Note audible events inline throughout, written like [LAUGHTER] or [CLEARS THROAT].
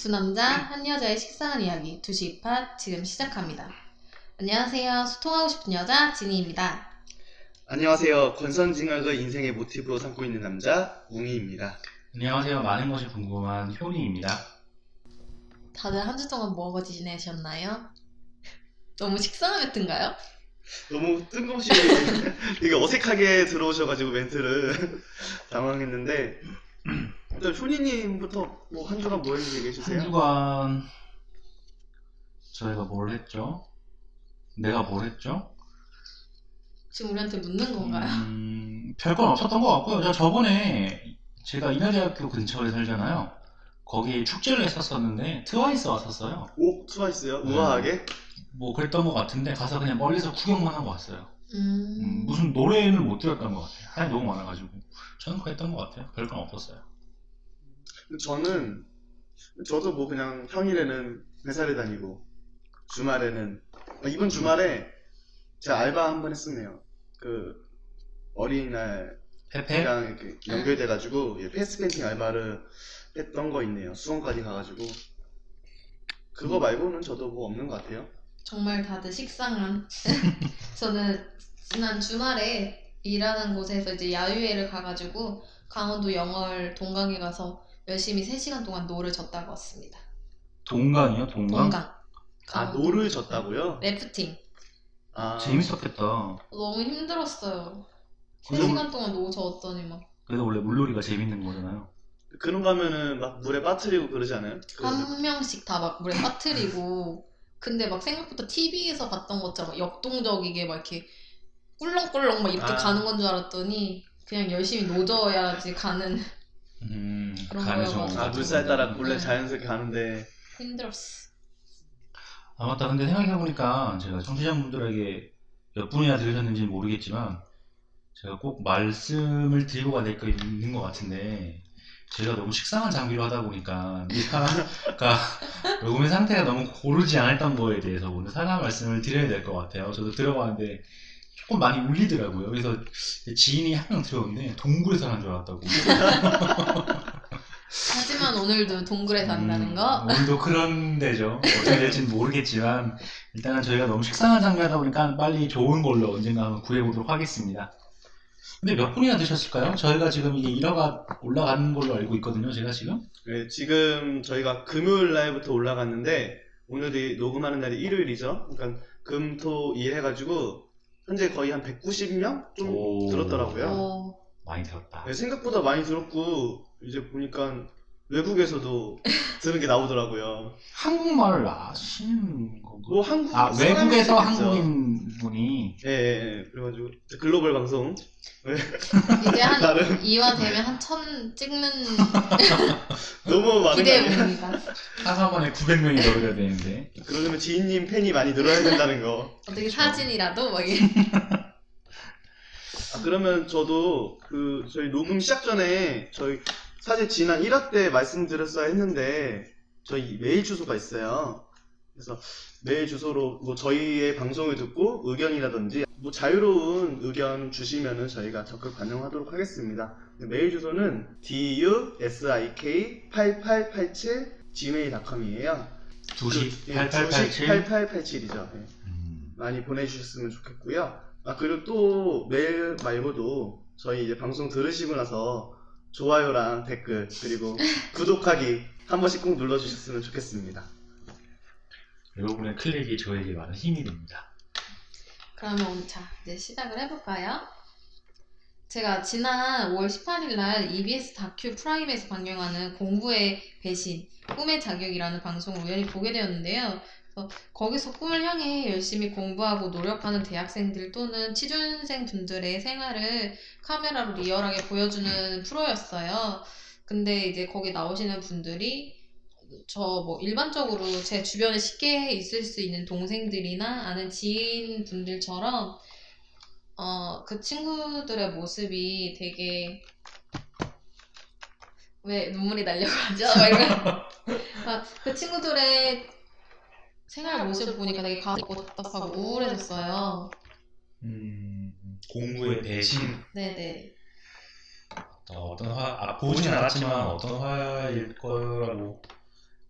두 남자, 한 여자의 식상한 이야기, 두시 팟 지금 시작합니다. 안녕하세요. 소통하고 싶은 여자, 지니입니다. 안녕하세요. 권선징악을 인생의 모티브로 삼고 있는 남자 웅이입니다. 안녕하세요. 많은 것이 궁금한 효리입니다. 다들 한 주 동안 뭐하고 지내셨나요? 너무 식상하였던가요? 너무 뜬금없이 [LAUGHS] 되게 어색하게 들어오셔가지고 멘트를 [LAUGHS] 당황했는데 일단 효니님부터 뭐 한 주간 뭐 했는지 얘기해 주세요. 한 주간 저희가 뭘 했죠? 내가 뭘 했죠? 지금 우리한테 묻는 건가요? 음, 별건 없었던 것 같고요. 저 저번에 제가 인하대학교 근처에 살잖아요. 거기 축제를 했었었는데 트와이스 왔었어요. 오 트와이스요? 네. 우아하게? 뭐 그랬던 것 같은데 가서 그냥 멀리서 구경만 하고 왔어요. 음, 음, 무슨 노래는 못 들었던 것 같아요. 사람이 너무 많아가지고 저는 그랬던 것 같아요. 별건 없었어요. 저는 저도 뭐 그냥 평일에는 회사를 다니고 주말에는 아, 이번 주말에 제가 알바 한 번 했었네요. 그 어린이날 페페? 랑 이렇게 연결돼가지고 예, 패스 펜팅 알바를 했던 거 있네요. 수원까지 가가지고 그거 말고는 저도 뭐 없는 것 같아요. 정말 다들 식상한. [LAUGHS] 저는 지난 주말에 일하는 곳에서 이제 야유회를 가가지고 강원도 영월 동강에 가서 열심히 3시간 동안 노를 젓다가 왔습니다. 동강이요? 동강? 동강. 아. 노를 저었다고요? 래프팅. 아 재밌었겠다. 너무 힘들었어요. 그래서 3시간 동안 노 저었더니 막 그래서 원래 물놀이가 재밌는 거잖아요. 그런 거 하면은 막 물에 빠뜨리고 그러지 않아요? 그- 한 명씩 다 막 물에 빠뜨리고 근데 막 생각보다 TV에서 봤던 것처럼 역동적이게 막 이렇게 꿀렁꿀렁 막 이렇게 아. 가는 건 줄 알았더니 그냥 열심히 노져야지 가는 음, 그런 간에서. 거여가지고. 아 물살 따라 원래 네. 자연스럽게 가는데 힘들었어. 아, 맞다. 근데 생각해보니까 제가 청취자분들에게 몇 분이나 들으셨는지 모르겠지만 제가 꼭 말씀을 드리고 가야 될거 있는 것 같은데 제가 너무 식상한 장비로 하다 보니까 미카가 녹음의 상태가 너무 고르지 않았던 거에 대해서 오늘 사과 말씀을 드려야 될 것 같아요. 저도 들어봤는데 조금 많이 울리더라고요. 그래서 지인이 한 명 들었는데 동굴에서 난줄 알았다고. [LAUGHS] 하지만 오늘도 동굴에 산다는 음, 거. 오늘도 그런 데죠. 어떻게 될지는 모르겠지만 일단은 저희가 너무 식상한 장면이다 보니까 빨리 좋은 걸로 언젠가 한번 구해보도록 하겠습니다. 근데 몇 분이나 드셨을까요? 저희가 지금 이게 1화가 올라가는 걸로 알고 있거든요. 제가 지금. 네, 지금 저희가 금요일 날부터 올라갔는데 오늘이 녹음하는 날이 일요일이죠. 그러니까 금 토 일 해가지고 현재 거의 한 190명 좀 오. 들었더라고요. 어, 많이 들었다. 네, 생각보다 많이 들었고 이제 보니까 외국에서도 들은 게 나오더라고요. 한국말을 아시는 건가? 뭐 한국 아, 외국에서. 한국인 분이 예, 예, 예. 그래가지고 글로벌 방송 이제 한 나름. 2화 되면 한 천 찍는 [LAUGHS] 너무 많은 거 기대해? 봅니다. 하사번에 900명이 넘어야 되는데. 그러려면 지인님 팬이 많이 늘어야 된다는 거. 어떻게 사진이라도 막 이렇게. 아, 그러면 저도 그 저희 녹음 시작 전에 저희 사실 지난 1화 때 말씀드렸어야 했는데 저희 메일 주소가 있어요. 그래서 메일 주소로 뭐 저희의 방송을 듣고 의견이라든지 뭐 자유로운 의견 주시면은 저희가 적극 반영하도록 하겠습니다. 메일 주소는 dusik8887 gmail.com이에요. 그, 2시 예, 8887. 8887 이죠. 음, 많이 보내주셨으면 좋겠고요. 아 그리고 또 메일 말고도 저희 이제 방송 들으시고 나서 좋아요랑 댓글 그리고 [LAUGHS] 구독하기 한 번씩 꼭 눌러주셨으면 좋겠습니다. 여러분의 클릭이 저에게 많은 힘이 됩니다. 그러면 오늘 자 이제 시작을 해볼까요? 제가 지난 5월 18일 날 EBS 다큐 프라임에서 방영하는 공부의 배신, 꿈의 자격이라는 방송을 우연히 보게 되었는데요. 거기서 꿈을 향해 열심히 공부하고 노력하는 대학생들 또는 취준생 분들의 생활을 카메라로 리얼하게 보여주는 프로였어요. 근데 이제 거기 나오시는 분들이 저 뭐 일반적으로 제 주변에 쉽게 있을 수 있는 동생들이나 아는 지인 분들처럼 어 그 친구들의 모습이 되게 왜 눈물이 날려가죠? 막 이런 [LAUGHS] 아, 그 친구들의 생활 모습 보니까 되게 가슴이 답답하고 우울해졌어요. 음, 공부의 대신 네네. 어, 어떤 화, 아, 보진 않았지만 어떤 화일 거라고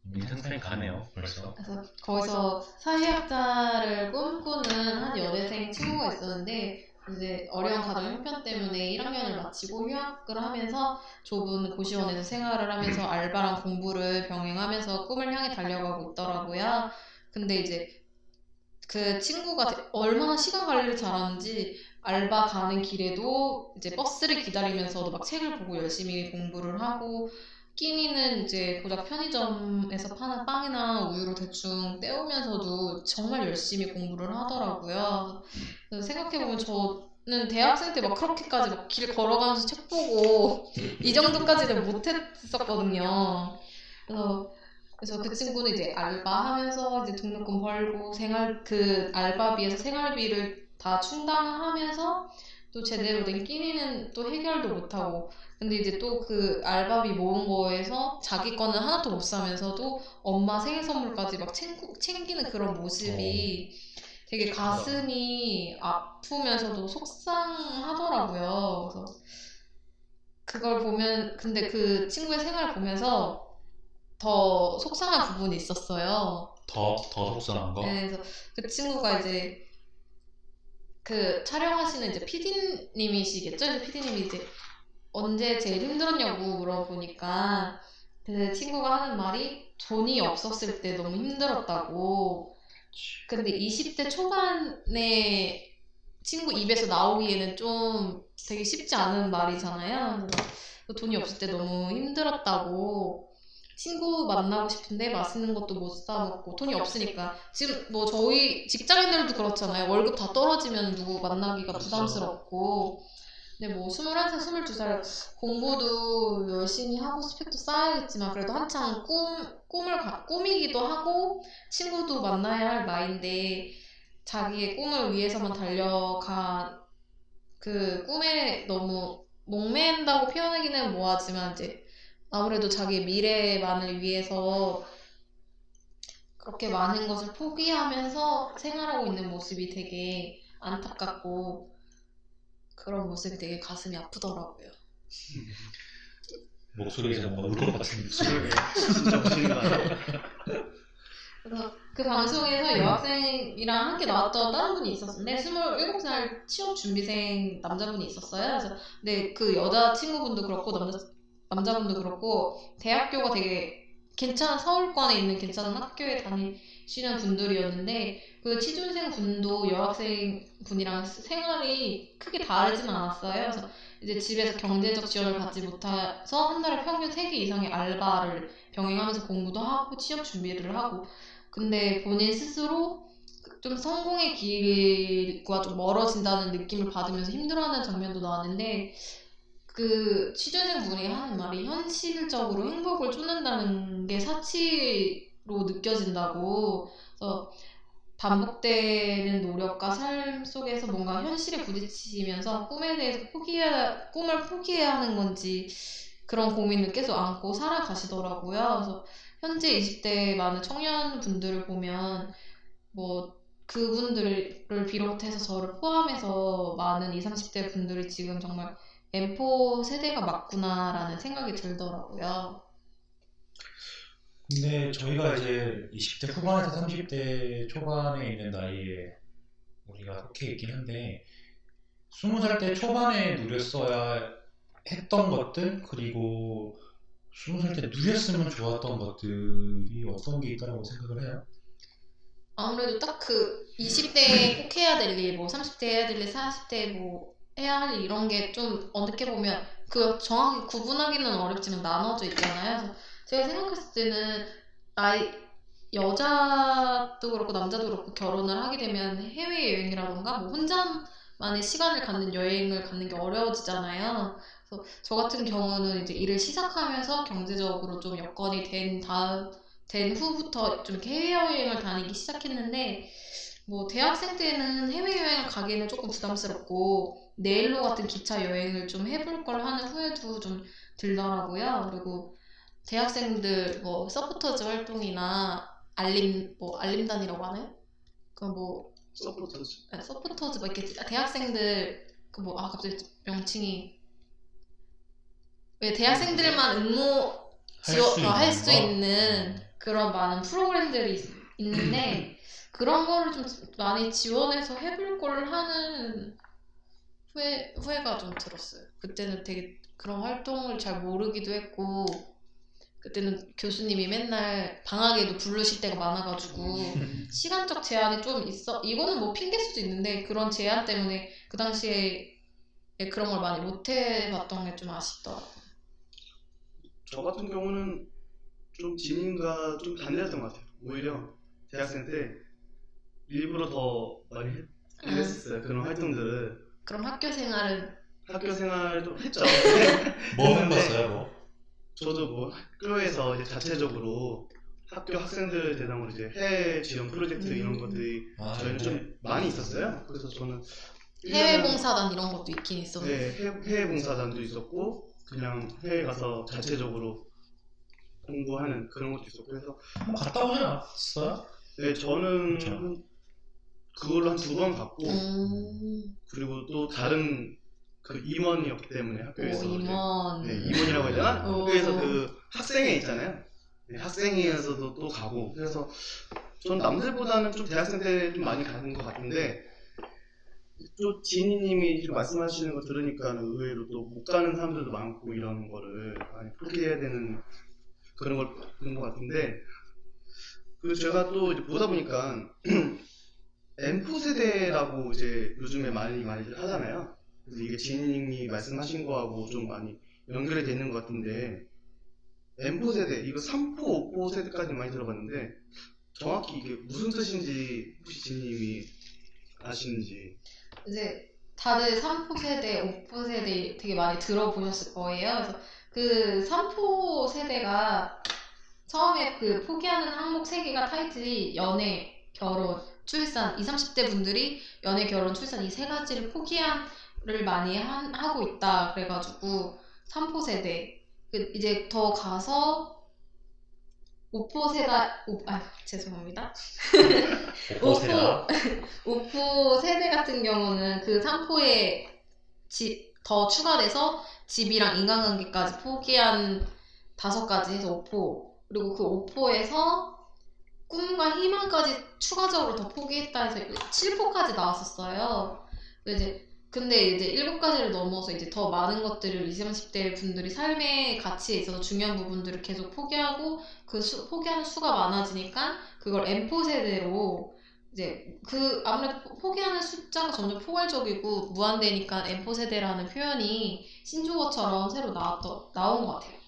이미 가네요, 벌써. 그래서 거기서 사회학자를 꿈꾸는 한 여대생 친구가 있었는데 이제 어려운 가정 형편 때문에 1학년을 마치고 휴학을 하면서 좁은 고시원에서 생활을 하면서 알바랑 공부를 병행하면서 꿈을 향해 달려가고 있더라고요. 근데 이제 그 친구가 되- 얼마나 시간 관리를 잘하는지 알바 가는 길에도 이제 버스를 기다리면서도 막 책을 보고 열심히 공부를 하고 끼니는 이제 고작 편의점에서 파는 빵이나 우유로 대충 때우면서도 정말 열심히 공부를 하더라고요. 생각해보면 저는 대학생 때 막 그렇게까지 막 길 걸어가면서 책 보고 [LAUGHS] 이 정도까지는 못했었거든요. 그래서 그래서 그 친구는 이제 알바하면서 이제 등록금 벌고 생활 그 알바비에서 생활비를 다 충당하면서 또 제대로 된 끼니는 또 해결도 못하고 근데 이제 또 그 알바비 모은 거에서 자기 거는 하나도 못 사면서도 엄마 생일 선물까지 막 챙고, 챙기는 그런 모습이 되게 가슴이 아프면서도 속상하더라고요. 그래서 그걸 보면 근데 그 친구의 생활을 보면서 더 속상한 부분이 있었어요. 더, 더 속상한 거? 네, 그래서 그 친구가 이제 그 촬영하시는 이제 PD님이시겠죠? 이제 PD님이 이제 언제 제일 힘들었냐고 물어보니까 그 친구가 하는 말이 돈이 없었을 때 너무 힘들었다고. 근데 20대 초반에 친구 입에서 나오기에는 좀 되게 쉽지 않은 말이잖아요. 그 돈이 없을 때 너무 힘들었다고. 친구 만나고 싶은데 맛있는 것도 못 사 먹고 돈이 없으니까 지금 뭐 저희 직장인들도 그렇잖아요. 월급 다 떨어지면 누구 만나기가. 부담스럽고. 근데 뭐 21살, 22살 공부도 열심히 하고 스펙도 쌓아야겠지만 그래도 한창 꿈, 꿈을 가- 꾸미기도 하고 친구도 만나야 할 나이인데 자기의 꿈을 위해서만 달려간 그 꿈에 너무 목맨다고 표현하기는 뭐하지만 이제 아무래도 자기의 미래만을 위해서 그렇게 많은 것을 포기하면서 생활하고 있는 모습이 되게 안타깝고 그런 모습이 되게 가슴이 아프더라고요. 목소리에서 뭔가 울것 같은 목소리. [LAUGHS] 진짜. 그래서 그 방송에서 여학생이랑 함께 나왔던 다른 분이 있었는데 27살 취업 준비생 남자분이 있었어요. 그래서 근데 그 여자 친구분도 그렇고 남자 남자분도 그렇고 대학교가 되게 괜찮은 서울권에 있는 괜찮은 학교에 다니시는 분들이었는데 그 취준생 분도 여학생 분이랑 생활이 크게 다르지는 않았어요. 그래서 이제 집에서 경제적 지원을 받지 못해서 한 달에 평균 3개 이상의 알바를 병행하면서 공부도 하고 취업 준비를 하고 근데 본인 스스로 좀 성공의 길과 좀 멀어진다는 느낌을 받으면서 힘들어하는 장면도 나왔는데 그 취준생 분이 하는 말이 현실적으로 행복을 쫓는다는 게 사치로 느껴진다고 그래서 반복되는 노력과 삶 속에서 뭔가 현실에 부딪히면서 꿈에 대해서 포기해야 꿈을 포기해야 하는 건지 그런 고민을 계속 안고 살아가시더라고요. 그래서 현재 20대 많은 청년분들을 보면 뭐 그분들을 비롯해서 저를 포함해서 많은 20, 30대 분들이 지금 정말 M4 세대가 맞구나라는 생각이 들더라고요. 근데 저희가 이제 20대 후반에서 30대 초반에 있는 나이에 우리가 속해 있긴 한데 20살 때 초반에 누렸어야 했던 것들 그리고 20살 때 누렸으면 좋았던 것들이 어떤 게 있다고 생각을 해요? 아무래도 딱 그 20대에 [LAUGHS] 꼭 해야 될 일, 뭐 30대 해야 될 일, 40대 뭐 해야 할일 이런 게 좀 어떻게 보면 그 정확히 구분하기는 어렵지만 나눠져 있잖아요. 제가 생각했을 때는 나이 여자도 그렇고 남자도 그렇고 결혼을 하게 되면 해외 여행이라던가 뭐 혼자만의 시간을 갖는 여행을 갖는 게 어려워지잖아요. 그래서 저 같은 경우는 이제 일을 시작하면서 경제적으로 좀 여건이 된 다음 된 후부터 좀 이렇게 해외 여행을 다니기 시작했는데 뭐 대학생 때는 해외 여행을 가기에는 조금 부담스럽고 내일로 같은 기차 여행을 좀 해볼 걸 하는 후회도 좀 들더라고요. 그리고 대학생들 뭐 서포터즈 활동이나 알림 뭐 알림단이라고 하나요? 그뭐 서포터즈. 서포터즈 뭐 이렇게 대학생들 그 뭐 아 갑자기 명칭이 왜 대학생들만 응모 할 지원 수 어, 할 있는 수 거? 있는 그런 많은 프로그램들이 있, 있는데 [CLEARS THROAT] 그런 거를 좀 많이 지원해서 해볼 걸 하는 후회, 후회가 좀 들었어요. 그때는 되게 그런 활동을 잘 모르기도 했고 그때는 교수님이 맨날 방학에도 부르실 때가 많아가지고 [LAUGHS] 시간적 제한이 좀 있어. 이거는 뭐 핑계일 수도 있는데 그런 제한 때문에 그 당시에 그런 걸 많이 못 해봤던 게 좀 아쉽더라고요. 저 같은 경우는 좀 지민과 좀 반대였던 것 같아요. 오히려 대학생 때 일부러 더 많이 했- 음. 했었어요. 그런 활동들을 그럼 학교 생활은 학교 생활도 했죠. 뭐 해봤어요, [LAUGHS] 뭐? 저도 뭐 학교에서 이제 자체적으로 학교 학생들 대상으로 이제 해외 지원 프로젝트 이런 음. 것들이 아, 저희는 네. 좀 많이 있었어요. 그래서 저는 해외 봉사단 이런 것도 있긴 있었는데 네, 해외, 해외 봉사단도 있었고 그냥 해외 가서 자체적으로 공부하는 그런 것도 있었고 그래서 갔다 오지 않았어요? 네, 저는. 한- 그걸로 한 두 번 갔고 음, 그리고 또 다른 그 임원이었기 때문에 오 학교에서 이제 임원 네, 임원이라고 해야 되나? 오. 학교에서 그 학생회 있잖아요. 네, 학생회에서도 또 가고 그래서 전 남들보다는 좀 대학생 때 좀 많이 가는 것 같은데 또 지니님이 지금 말씀하시는 거 들으니까 의외로 또 못 가는 사람들도 많고 이런 거를 많이 포기해야 되는 그런 걸 보는 것 같은데 그 제가 또 이제 보다 보니까 [CLEARS THROAT] M4 세대라고 이제 요즘에 많이 많이들 하잖아요. 그래서 이게 지니님이 말씀하신 거하고 좀 많이 연결이 되는 것 같은데 M4 세대 이거 3포, 5포 세대까지 많이 들어봤는데 정확히 이게 무슨 뜻인지 혹시 지니님이 아시는지 이제 다들 3포 세대, 5포 세대 되게 많이 들어보셨을 거예요. 그래서 그 3포 세대가 처음에 그 포기하는 항목 3개가 타이틀이 연애, 결혼, 출산, 20, 30대 분들이 연애, 결혼, 출산 이 세 가지를 포기한을 많이 한- 하고 있다. 그래가지고 3포 세대. 그 이제 더 가서 5포 세다, 오, 아, 죄송합니다. 오세요. 오포 세대 같은 경우는 그 3포에 더 추가돼서 집이랑 인간관계까지 포기한 다섯 가지 해서 오포 그리고 그 오포에서 꿈과 희망까지 추가적으로 더 포기했다 해서 7포까지 나왔었어요. 이제 근데 이제 7가지를 넘어서 이제 더 많은 것들을 20, 30대 분들이 삶의 가치에 있어서 중요한 부분들을 계속 포기하고 그 수, 포기하는 수가 많아지니까 그걸 M4 세대로 이제 그 아무래도 포- 포기하는 숫자가 점점 포괄적이고 무한대니까 M4 세대라는 표현이 신조어처럼 새로 나왔더, 나온 것 같아요.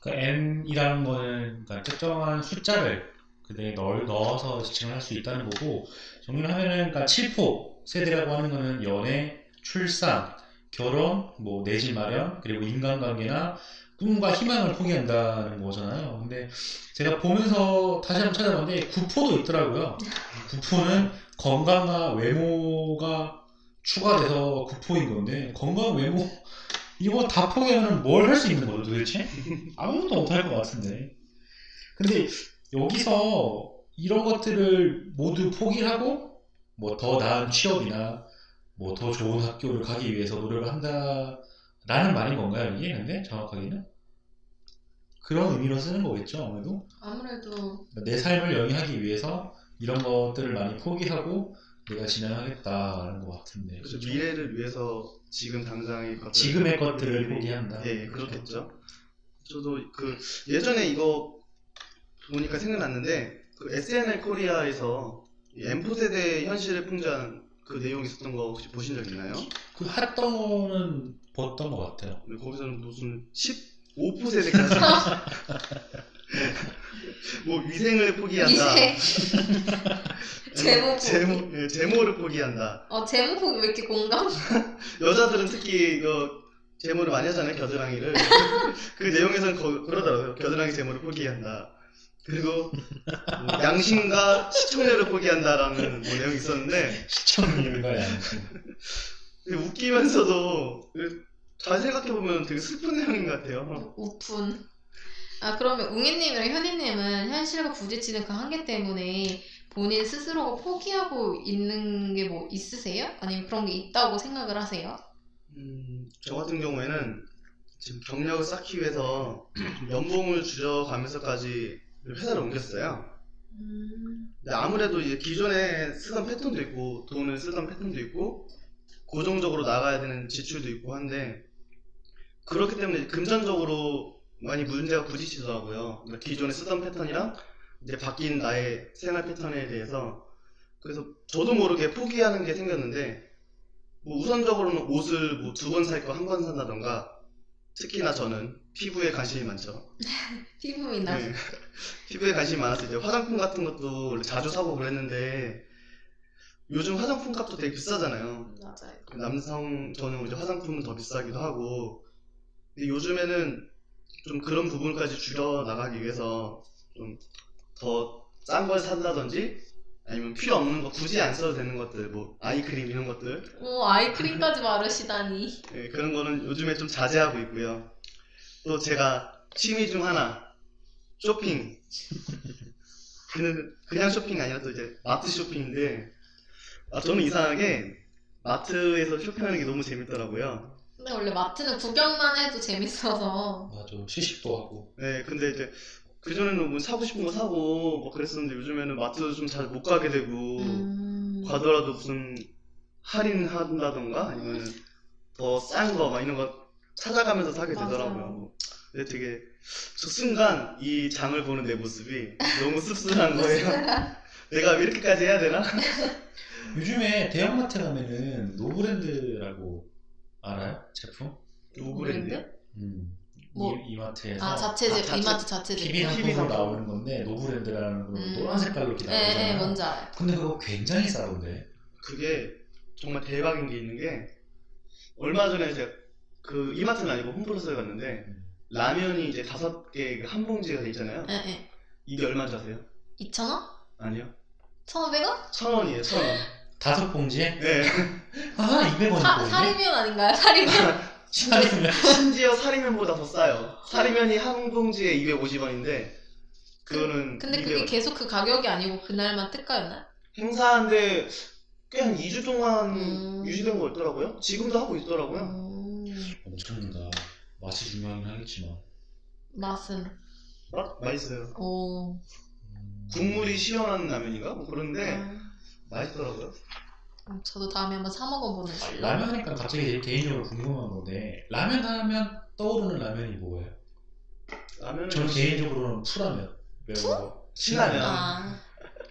그 M이라는 거는 그러니까 특정한 숫자를 그대에 넣, 넣어서 지칭을 할 수 있다는 거고 정리를 하면은 그러니까 7포 세대라고 하는 거는 연애, 출산, 결혼, 뭐 내 집 마련 그리고 인간관계나 꿈과 희망을 포기한다는 거잖아요. 근데 제가 보면서 다시 한번 찾아봤는데 9포도 있더라고요. 9포는 건강과 외모가 추가돼서 9포인 건데 건강 외모 이거 다 포기하면 뭘 할 수 있는 거죠 도대체? 아무것도 못 할 것 같은데. 근데 여기서 이런 것들을 모두 포기를 하고 뭐 더 나은 취업이나 뭐 더 좋은 학교를 가기 위해서 노력을 한다라는 말인 건가요 이게 근데 정확하게는? 그런 의미로 쓰는 거겠죠 아무래도 아무래도 내 삶을 영위하기 위해서 이런 것들을 많이 포기하고 내가 진행하겠다라는 것 같은데 그래서 그렇죠? 미래를 위해서 지금 당장의 것들 지금의 것들을 포기한다 예, 그렇겠죠. 저도 그 예전에 이거 보니까 생각났는데 그 SNL 코리아에서 이 M4 세대 현실을 풍자한 그 내용 있었던 거 혹시 보신 적 있나요? 그 했던 거는 봤던 것 같아요 근데 거기서는 무슨 15% 세대까지 [LAUGHS] 뭐 위생을 포기한다. 위생 제모 포기. 제모 예, 제모를 포기한다. 어 제목 보기 왜 이렇게 공감? [LAUGHS] 여자들은 특히 그 제모를 많이 하잖아요 겨드랑이를 [LAUGHS] 그 내용에서는 거- 그러더라고요 겨드랑이 제모를 포기한다 그리고 뭐 [LAUGHS] 양심과 시청률을 포기한다라는 뭐 내용이 있었는데 시청률과 양심 [LAUGHS] 웃기면서도 잘 생각해보면 되게 슬픈 내용인 것 같아요 우픈. 아 그러면 웅이님이랑 현이님은 현실과 부딪히는 그 한계 때문에 본인 스스로가 포기하고 있는 게 뭐 있으세요? 아니면 그런 게 있다고 생각을 하세요? 음, 저 같은 경우에는 지금 경력을 쌓기 위해서 좀 [CLEARS THROAT] 연봉을 줄여가면서까지 회사를 옮겼어요. 음. 근데 아무래도 이제 기존에 쓰던 패턴도 있고 돈을 쓰던 패턴도 있고 고정적으로 나가야 되는 지출도 있고 한데 그렇기 때문에 금전적으로 많이 문제가 부딪히더라고요. 그러니까 기존에 쓰던 패턴이랑 이제 바뀐 나의 생활 패턴에 대해서 그래서 저도 모르게 포기하는 게 생겼는데 뭐 우선적으로는 옷을 뭐 두 번 살 거 한 번 산다던가 특히나 저는 피부에 관심이 많죠. [LAUGHS] 피부 미남. 네. [LAUGHS] 피부에 관심이 많아서 이제 화장품 같은 것도 원래 자주 사고 그랬는데 요즘 화장품 값도 되게 비싸잖아요. 맞아요. 남성 전용 이제 화장품은 더 비싸기도 하고 근데 요즘에는 좀 그런 부분까지 줄여 나가기 위해서 좀 더 싼 걸 산다든지 아니면 필요 없는 거 굳이 안 써도 되는 것들 뭐 아이크림 이런 것들 오 아이크림까지 [LAUGHS] 바르시다니. 네, 그런 거는 요즘에 좀 자제하고 있고요. 또 제가 취미 중 하나 쇼핑. 그는 그냥 쇼핑이 아니라 또 이제 마트 쇼핑인데 아, 저는 이상하게 마트에서 쇼핑하는 게 너무 재밌더라고요. 근데 원래 마트는 구경만 해도 재밌어서. 맞아. 시식도 하고. 네, 근데 이제 그전에는 뭐 사고 싶은 거 사고 뭐 그랬었는데 요즘에는 마트 좀잘 못 가게 되고 음. 가더라도 무슨 할인한다던가 아니면 더 싼 거 막 이런 거 찾아가면서 사게 맞아요. 되더라고요. 근데 되게 저 순간 이 장을 보는 내 모습이 너무 씁쓸한 [LAUGHS] 거예요. 내가 왜 이렇게까지 해야 되나? [LAUGHS] 요즘에 대형마트 가면은 노브랜드라고 알아요? 제품? 노브랜드? 음. 뭐? 이, 이마트에서 아 자체 아, 제품, 자체- 이마트 자체 제품. 상품. 나오는 건데 노브랜드라는 그 음. 노란 색깔로 이렇게 예, 나오잖아요. 예, 뭔지 알아요. 근데 그거 굉장히 싸던데. 그게 정말 대박인 게 있는 게 얼마 전에 제가 그 이마트는 아니고 홈플러스에 갔는데 라면이 이제 다섯 개 한 봉지가 돼 있잖아요. 예, 예. 이게 얼마인지 아세요? 2,000원? 아니요. 1,500원? 천 원이에요, 천 원. [LAUGHS] 다섯 봉지에 네. [LAUGHS] 아 200원이 사. 사리면 아닌가요? 사리면? [LAUGHS] 사리면 심지어 사리면보다 더 싸요. 사리면이 한 봉지에 250원인데 그거는 근데 200원. 그게 계속 그 가격이 아니고 그날만 특가였나요? 행사인데 꽤 한 2주 동안 음. 유지된 거 있더라고요. 지금도 하고 있더라고요. 음, 엄청난다. 맛이 중요하긴 하겠지만. 맛은 맛 맛있어요. 오. 음. 국물이 시원한 라면인가? 뭐 그런데 음, 맛있더라고요. 음, 저도 다음에 한번 사 먹어보는 걸로. 라면 하니까 갑자기 제 개인적으로 궁금한 건데 라면 하면 떠오르는 라면이 뭐예요? 라면은 저는 개인적으로는 푸라면. 매운 거. 신라면. 아,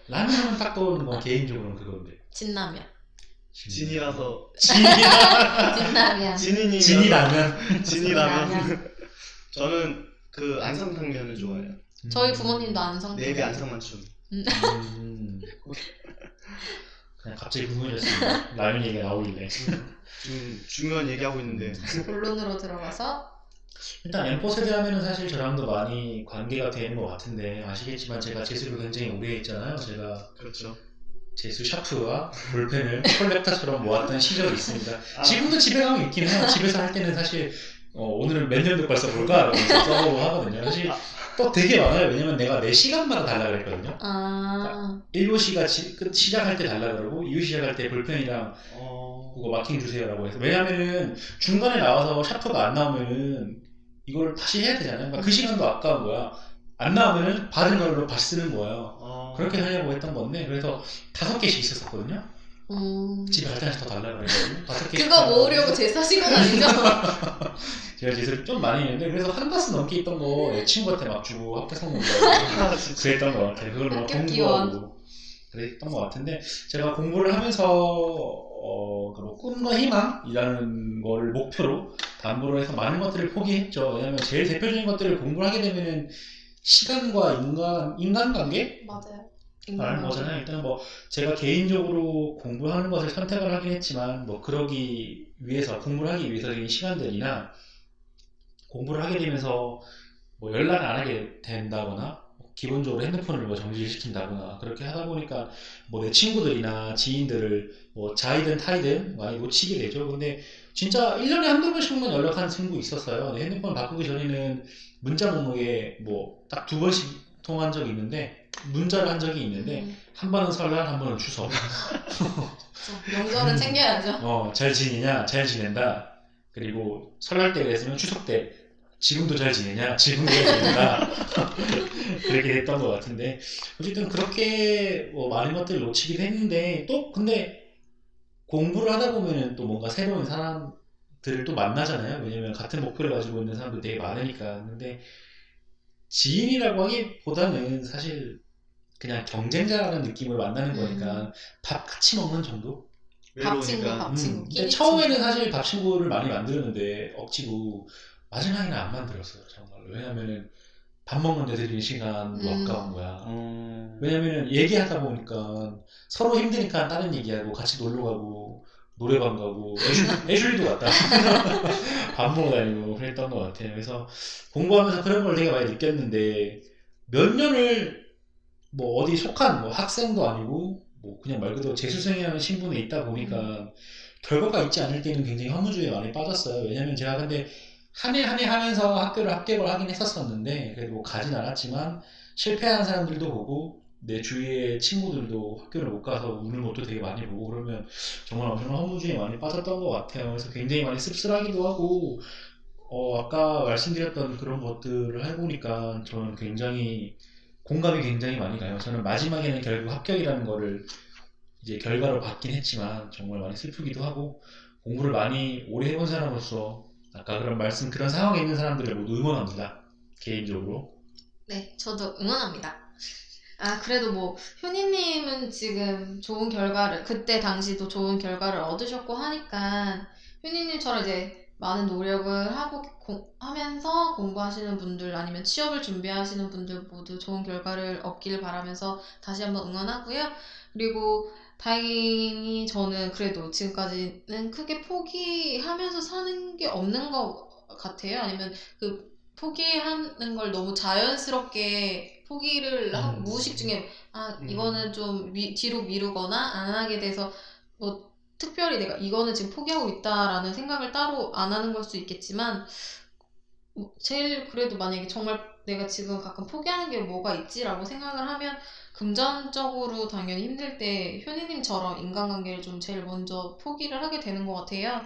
라면 하면 딱 떠오르는 건 개인적으로는 그건데. 진라면. 진이라서 진이라. 진라면. 진이님 진이라면. 진이라면 저는 그 안성탕면을 좋아해요. 저희 부모님도 안성. 네비 안성맞춤. 음. 그냥 갑자기 궁금해졌어요. [LAUGHS] 라면 얘기가 나오길래. 지금 중요한 얘기하고 있는데 본론으로 들어가서 일단 엠포 세대 하면은 사실 저랑도 많이 관계가 되는 것 같은데 아시겠지만 제가 재수를 굉장히 오래 했잖아요. 제가 그렇죠. 재수 샤프와 볼펜을 [LAUGHS] 콜렉터처럼 모았던 시절이 있습니다. 아. 지금도 집에 가면 있긴 해요. 집에서 할 때는 사실 어, 오늘은 몇 년도 걸 써볼까? 이러면서 써보고 하거든요. 사실 또 되게 많아요. 왜냐면 내가 내 시간마다 달라 그랬거든요. 아 1교시가 지, 끝, 시작할 때 달라 그러고 2교시 시작할 때 볼펜이랑 어... 그거 마킹 주세요라고 해서 왜냐면은 중간에 나와서 샤프가 안 나오면은 이걸 다시 해야 되잖아요. 그러니까 그 시간도 아까운 거야. 안 나오면은 받은 걸로 다시 쓰는 거예요. 어... 그렇게 하려고 했던 건데 그래서 다섯 개씩 있었었거든요. 음. 집에 갈 때는 더 달라 그랬거든요. 다섯 개씩. 그거 모으려고 제 사신 건 아니죠? [LAUGHS] 제가 재수를 좀 많이 했는데 그래서 한 다스 넘게 있던 거 내 친구한테 막 주고 학교 선물로 [LAUGHS] 아. 그랬던 것 같아요. 그걸 막 공부하고 그랬던 것 같은데 제가 공부를 하면서 어, 그뭐 꿈과 희망이라는 거를 목표로 담보로 해서 많은 것들을 포기했죠. 왜냐하면 제일 대표적인 것들을 공부를 하게 되면은 시간과 인간 인간관계 맞아요. 라는 거잖아요. 일단 뭐 제가 개인적으로 공부하는 것을 선택을 하긴 했지만 뭐 그러기 위해서 공부를 하기 위해서적인 시간들이나 공부를 하게 되면서 뭐 연락을 안 하게 된다거나 뭐 기본적으로 핸드폰을 뭐 정지시킨다거나 그렇게 하다 보니까 뭐 내 친구들이나 지인들을 뭐 자이든 타이든 많이 놓치게 되죠. 근데 진짜 1년에 한두 번씩만 연락하는 친구 있었어요. 핸드폰 바꾸기 전에는 문자 목록에 뭐 딱 두 번씩 통한 적이 있는데 문자를 한 적이 있는데 음, 한 번은 설날 한 번은 추석 그쵸. 명절은 챙겨야죠. 어, 잘 지내냐 잘 지낸다 그리고 설날 때 그랬으면 추석 때 지금도 잘 지내냐? 지금도 잘 지내냐? [LAUGHS] 그렇게 됐던 것 같은데 어쨌든 그렇게 뭐 많은 것들을 놓치긴 했는데 또 근데 공부를 하다 보면은 또 뭔가 새로운 사람들을 또 만나잖아요. 왜냐면 같은 목표를 가지고 있는 사람들 되게 많으니까. 근데 지인이라고 하기보다는 사실 그냥 경쟁자라는 느낌을 만나는 거니까 밥 같이 먹는 정도? 밥 친구, 외로우니까. 밥 친구. 음, 근데 처음에는. 사실 밥 친구를 많이 만들었는데 억지로 마지막에는 안 만들었어요 정말로 왜냐면은 밥 먹는데 들이는 시간도 음. 아까운 거야 어... 왜냐면은 얘기하다 보니까 서로 힘드니까 다른 얘기하고 같이 놀러 가고 노래방 가고 애슐, [LAUGHS] 애슐 리도 갔다 밥 먹어 다니고 그랬던 것 같아요 그래서 공부하면서 그런 걸 되게 많이 느꼈는데 몇 년을 뭐 어디 속한 뭐 학생도 아니고 뭐 그냥 말 그대로 재수생이라는 신분에 있다 보니까 결과가 있지 않을 때는 굉장히 허무주의에 많이 빠졌어요. 왜냐면 제가 근데 한 해 한 해 하면서 학교를 합격을 하긴 했었었는데 그래도 뭐 가진 않았지만 실패한 사람들도 보고 내 주위의 친구들도 학교를 못 가서 우는 것도 되게 많이 보고 그러면 정말 엄청난 허무주의에 많이 빠졌던 것 같아요. 그래서 굉장히 많이 씁쓸하기도 하고 어 아까 말씀드렸던 그런 것들을 해보니까 저는 굉장히 공감이 굉장히 많이 가요. 저는 마지막에는 결국 합격이라는 거를 이제 결과로 받긴 했지만 정말 많이 슬프기도 하고 공부를 많이 오래 해본 사람으로서 아까 그런 말씀 그런 상황에 있는 사람들을 모두 응원합니다. 개인적으로. 네, 저도 응원합니다. 아, 그래도 뭐, 효니님은 지금 좋은 결과를, 그때 당시도 좋은 결과를 얻으셨고 하니까, 효니님처럼 이제 많은 노력을 하고, 공- 하면서 공부하시는 분들, 아니면 취업을 준비하시는 분들 모두 좋은 결과를 얻길 바라면서 다시 한번 응원하고요. 그리고 다행히 저는 그래도 지금까지는 크게 포기하면서 사는 게 없는 것 같아요. 아니면 그 포기하는 걸 너무 자연스럽게 포기를 하고 음. 무의식 중에 아 음. 이거는 좀 미- 뒤로 미루거나 안 하게 돼서 뭐 특별히 내가 이거는 지금 포기하고 있다라는 생각을 따로 안 하는 걸 수 있겠지만 뭐 제일 그래도 만약에 정말 내가 지금 가끔 포기하는 게 뭐가 있지라고 생각을 하면 금전적으로 당연히 힘들 때 효니님처럼 인간관계를 좀 제일 먼저 포기를 하게 되는 것 같아요.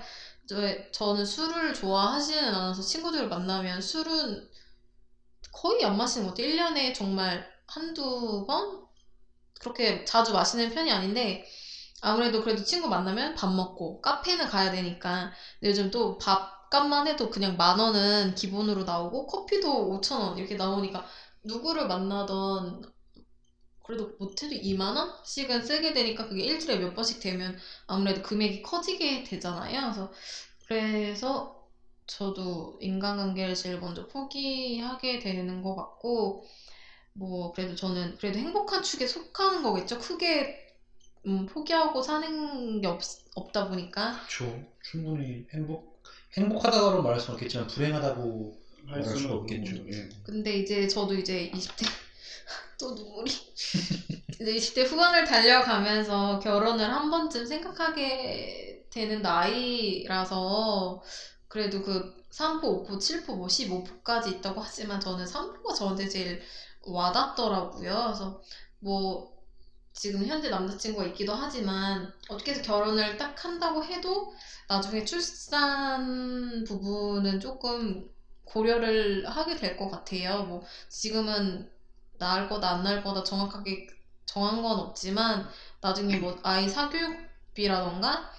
저, 저는 술을 좋아하지는 않아서 친구들을 만나면 술은 거의 안 마시는 것 같아요. 1년에 정말 한두 번? 그렇게 자주 마시는 편이 아닌데 아무래도 그래도 친구 만나면 밥 먹고 카페는 가야 되니까 요즘 또 밥값만 해도 그냥 만 원은 기본으로 나오고 커피도 5천 원 이렇게 나오니까 누구를 만나던 그래도 못해도 2만 원씩은 쓰게 되니까 그게 일주일에 몇 번씩 되면 아무래도 금액이 커지게 되잖아요. 그래서 그래서 저도 인간관계를 제일 먼저 포기하게 되는 것 같고 뭐 그래도 저는 그래도 행복한 축에 속하는 거겠죠. 크게 음, 포기하고 사는 게 없, 없다 보니까 그렇죠. 충분히 행복 행복하다고는 말할 수는 없겠지만 불행하다고 할 말할 수는. 없겠죠. 예. 근데 이제 저도 이제 20대 [LAUGHS] 또 눈물이 이제 20대 후반을 달려가면서 결혼을 한 번쯤 생각하게 되는 나이라서 그래도 그 3포, 5포, 7포, 뭐 15포까지 있다고 하지만 저는 3포가 저한테 제일 와닿더라고요. 그래서 뭐 지금 현재 남자친구가 있기도 하지만 어떻게 해서 결혼을 딱 한다고 해도 나중에 출산 부분은 조금 고려를 하게 될 것 같아요. 뭐 지금은 낳을 거다 안 낳을 거다 정확하게 정한 건 없지만 나중에 뭐 아이 사교육비라던가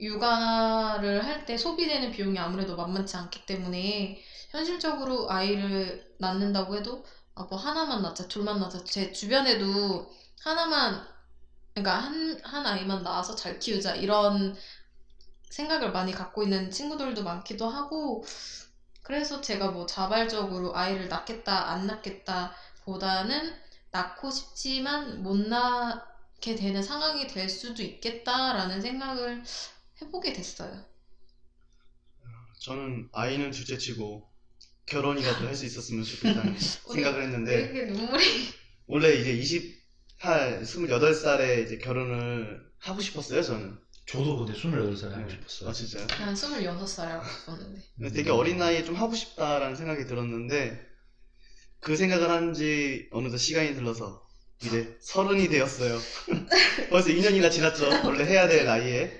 육아를 할 때 소비되는 비용이 아무래도 만만치 않기 때문에 현실적으로 아이를 낳는다고 해도 아, 뭐 하나만 낳자, 둘만 낳자. 제 주변에도 하나만 그러니까 한, 한 아이만 낳아서 잘 키우자 이런 생각을 많이 갖고 있는 친구들도 많기도 하고 그래서 제가 뭐 자발적으로 아이를 낳겠다 안 낳겠다 보다는 낳고 싶지만 못 낳게 되는 상황이 될 수도 있겠다라는 생각을 해보게 됐어요. 저는 아이는 둘째치고 결혼이라도 할 수 있었으면 좋겠다는 [LAUGHS] 생각을 왜 했는데 눈물이 원래 이제 28, 28살에 이제 결혼을 하고 싶었어요, 저는. 저도 근데 28살에 하고 네. 싶었어요. 아, 진짜요? 한 26살 하고 싶었는데 근데 되게 어린 나이에 좀 하고 싶다라는 생각이 들었는데 그 생각을 한 지 어느덧 시간이 흘러서 이제 서른이 되었어요. [LAUGHS] 벌써 2년이나 지났죠. 원래 해야 될 나이에.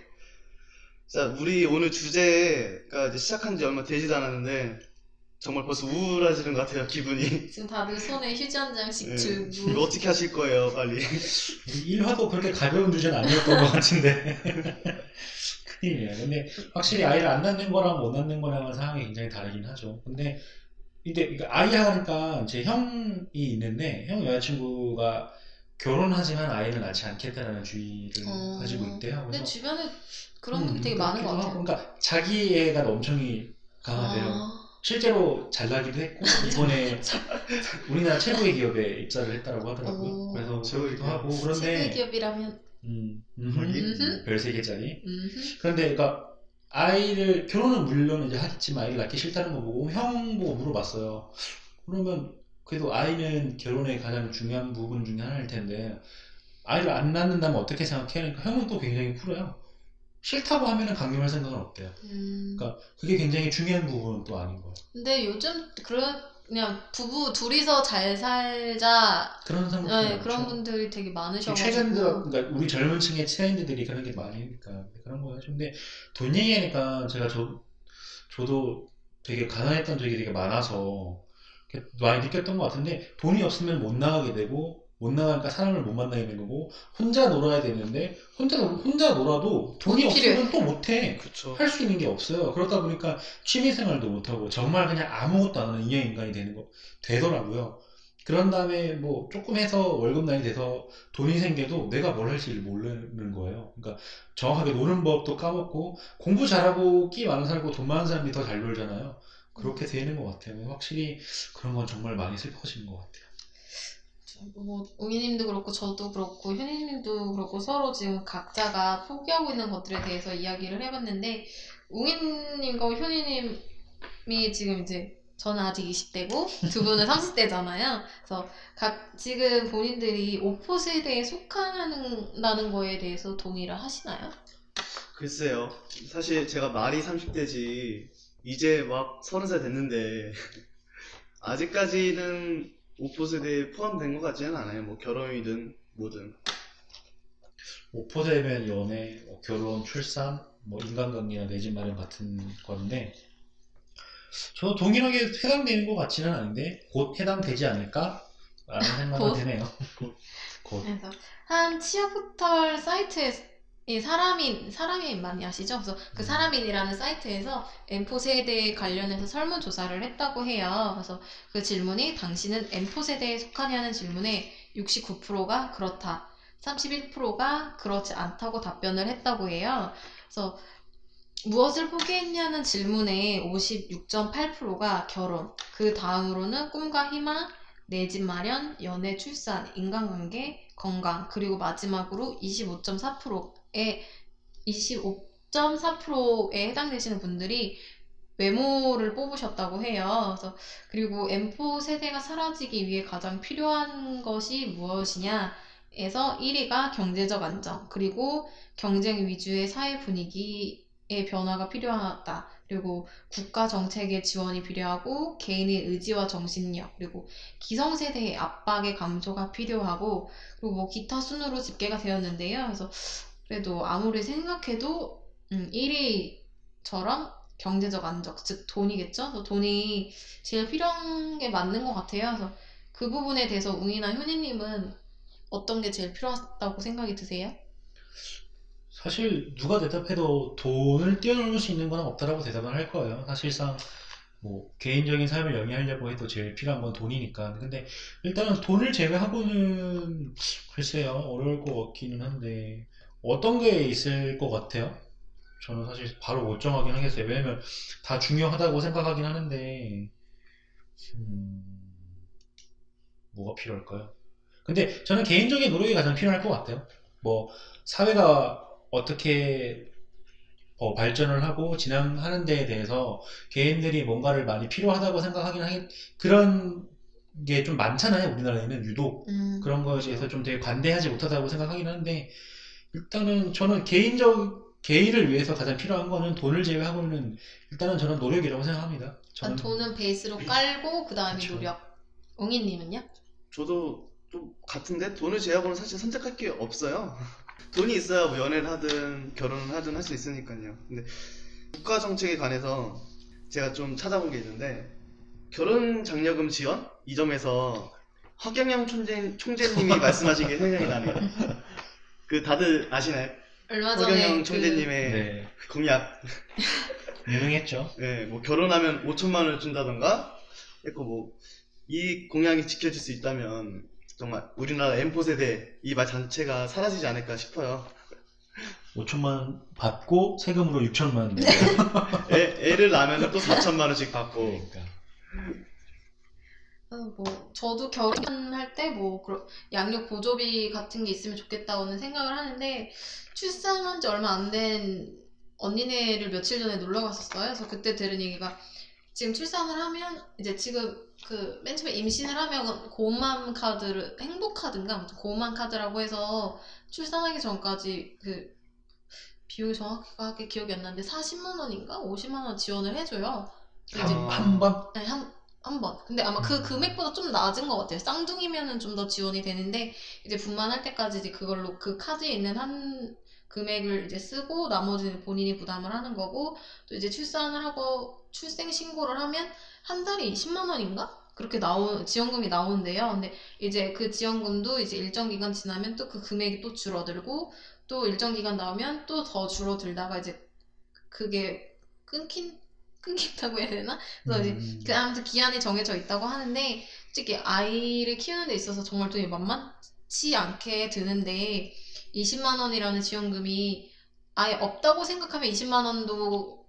자, 우리 오늘 주제가 이제 시작한 지 얼마 되지도 않았는데 정말 벌써 우울해지는 것 같아요, 기분이. 지금 다들 손에 휴지 한 장씩 네. 들고 이거 어떻게 하실 거예요, 빨리. 일화도 그렇게 가벼운 주제는 아니었던 것 같은데. [LAUGHS] 큰일이에요. 근데 확실히 아이를 안 낳는 거랑 못 낳는 거랑은 상황이 굉장히 다르긴 하죠. 근데 근데 이거 아이 하니까 제 형이 있는데 형 여자친구가 결혼하지만 아이를 낳지 않겠다라는 주의를 어. 가지고 있대요. 근데 그래서 주변에 그런 음, 분이 되게 많은 것 같아요. 그러니까 자기 애가 엄청이 강하대요. 아, 실제로 잘 나기도 했고 [LAUGHS] 이번에 [LAUGHS] 우리나라 최고의 기업에 입사를 했다라고 하더라고요. 오. 그래서 최고의 그렇기도 기업. 하고 최고의 그런데 기업이라면 음? 음, 별세 개짜리. 그런데 그러니까 아이를 결혼은 물론 이제 하겠지만 아이를 낳기 싫다는 거 보고 형 보고 물어봤어요. 그러면 그래도 아이는 결혼의 가장 중요한 부분 중에 하나일 텐데 아이를 안 낳는다면 어떻게 생각해? 그러니까 형은 또 굉장히 쿨해요. 싫다고 하면은 강요할 생각은 없대요. 음. 그러니까 그게 굉장히 중요한 부분은 또 아닌 거예요. 근데 요즘 그런 그냥 부부 둘이서 잘 살자 그런 생각 네, 그런 분들이 되게 많으셔가지고 최근 들어 그러니까 우리 젊은 층의 트렌드들이 그런 게 많으니까 그런 거죠. 근데 돈 얘기하니까 제가 저 저도 되게 가난했던 적이 되게 많아서 많이 느꼈던 것 같은데 돈이 없으면 못 나가게 되고 못 나가니까 사람을 못 만나게 되는 거고 혼자 놀아야 되는데 혼자 놀- 혼자 놀아도 돈이. 없으면 또 못해. 할 수 있는 게 없어요. 그러다 보니까 취미 생활도 못하고 정말 그냥 아무것도 안 하는 인형 인간이 되는 거 되더라고요. 그런 다음에 뭐 조금 해서 월급날이 돼서 돈이 생겨도 내가 뭘 할지를 모르는 거예요. 그러니까 정확하게 노는 법도 까먹고 공부 잘하고 끼 많은 사람고 돈 많은 사람이 더 잘 놀잖아요. 그렇게 되는 것 같아요. 확실히 그런 건 정말 많이 슬퍼지는 것 같아요. 뭐 웅이님도 그렇고 저도 그렇고 현희님도 그렇고 서로 지금 각자가 포기하고 있는 것들에 대해서 이야기를 해봤는데 웅이님과 현희님이 지금 이제 저는 아직 20대고 두 분은 30대잖아요. 그래서 각 지금 본인들이 오포 세대에 속한다는 거에 대해서 동의를 하시나요? 글쎄요. 사실 제가 말이 30대지 이제 막 30살 됐는데 아직까지는 오포 세대에 포함된 것 같지는 않아요. 뭐 결혼이든 뭐든. 오포되면 연애, 뭐 결혼, 출산, 뭐 인간관계나 내 집 마련 같은 건데 저 동일하게 해당되는 것 같지는 않은데 곧 해당되지 않을까? 라는 생각은 곧? 드네요. [LAUGHS] 곧. 그래서 한 취업 포털 사이트에 이 사람인 사람인 많이 아시죠? 그래서 그 음. 사람인이라는 사이트에서 M4 세대에 관련해서 설문 조사를 했다고 해요. 그래서 그 질문이 당신은 M4 세대에 속하냐는 질문에 69%가 그렇다. 31%가 그렇지 않다고 답변을 했다고 해요. 그래서 무엇을 포기했냐는 질문에 56.8%가 결혼, 그 다음으로는 꿈과 희망, 내 집 마련, 연애, 출산, 인간관계, 건강, 그리고 마지막으로 25.4% 의 25.4%에 해당되시는 분들이 외모를 뽑으셨다고 해요. 그래서 그리고 M4 세대가 사라지기 위해 가장 필요한 것이 무엇이냐? 에서 1위가 경제적 안정, 그리고 경쟁 위주의 사회 분위기의 변화가 필요하다. 그리고 국가 정책의 지원이 필요하고 개인의 의지와 정신력, 그리고 기성세대의 압박의 감소가 필요하고 그리고 뭐 기타 순으로 집계가 되었는데요. 그래서 그래도 아무리 생각해도 음, 1위처럼 경제적 안정, 즉 돈이겠죠. 그래서 돈이 제일 필요한 게 맞는 것 같아요. 그래서 그 부분에 대해서 웅이나 효니님은 어떤 게 제일 필요하다고 생각이 드세요? 사실 누가 대답해도 돈을 뛰어넘을 수 있는 건 없다라고 대답을 할 거예요. 사실상 뭐 개인적인 삶을 영위하려고 해도 제일 필요한 건 돈이니까. 근데 일단은 돈을 제외하고는 글쎄요 어려울 것 같기는 한데 어떤 게 있을 것 같아요? 저는 사실 바로 못 정하긴 하겠어요. 왜냐면 다 중요하다고 생각하긴 하는데 음, 뭐가 필요할까요? 근데 저는 개인적인 노력이 가장 필요할 것 같아요. 뭐 사회가 어떻게 어, 발전을 하고 진행하는 데에 대해서 개인들이 뭔가를 많이 필요하다고 생각하긴 하긴 그런 게 좀 많잖아요. 우리나라에는 유독 음, 그런 거에 대해서 좀 되게 관대하지 못하다고 생각하긴 하는데 일단은 저는 개인적 개인을 위해서 가장 필요한 거는 돈을 제외하고는 일단은 저는 노력이라고 생각합니다. 저는 돈은 베이스로 깔고 그 다음에 그쵸. 노력. 웅이님은요? 저도 좀 같은데 돈을 제외하고는 사실 선택할 게 없어요. [LAUGHS] 돈이 있어야 뭐 연애를 하든 결혼을 하든 할 수 있으니까요. 근데 국가 정책에 관해서 제가 좀 찾아본 게 있는데 결혼 장려금 지원 이 점에서 허경영 총재, 총재님이 [LAUGHS] 말씀하신 게 생각이 나네요. 그 다들 아시나요? 얼마 전에 허경영 그 총재님의 네. 공약. [LAUGHS] 유명했죠. 네, 뭐 결혼하면 5천만 원을 준다던가 했고 뭐 이 공약이 지켜질 수 있다면 정말 우리나라 M4 세대 이 말 자체가 사라지지 않을까 싶어요. 5천만 원 받고 세금으로 6천만 원 내고. 애, 애를 낳으면 또 4천만 원씩 받고 그러니까. 어, 뭐 저도 결혼할 때 뭐 양육 보조비 같은 게 있으면 좋겠다고는 생각을 하는데 출산한 지 얼마 안 된 언니네를 며칠 전에 놀러 갔었어요. 그래서 그때 들은 얘기가 지금 출산을 하면 이제 지금 그 맨 처음에 임신을 하면 고만 카드를 행복 카드인가 아무튼 고만 카드라고 해서 출산하기 전까지 그 비용이 정확하게 기억이 안 나는데 40만 원인가 50만 원 지원을 해줘요. 한 번? 네, 한, 한 번. 근데 아마 그 음. 금액보다 좀 낮은 것 같아요. 쌍둥이면은 좀 더 지원이 되는데, 이제 분만할 때까지 이제 그걸로 그 카드에 있는 한 금액을 이제 쓰고, 나머지는 본인이 부담을 하는 거고, 또 이제 출산을 하고, 출생 신고를 하면, 한 달에 20만 원인가? 그렇게 나오, 지원금이 나오는데요. 근데 이제 그 지원금도 이제 일정 기간 지나면 또 그 금액이 또 줄어들고, 또 일정 기간 나오면 또 더 줄어들다가 이제 그게 끊긴, 끊긴다고 해야 되나? 그래서 이제 음. 그 아무튼 기한이 정해져 있다고 하는데 솔직히 아이를 키우는 데 있어서 정말 돈이 만만치 않게 드는데 20만 원이라는 지원금이 아예 없다고 생각하면 20만 원도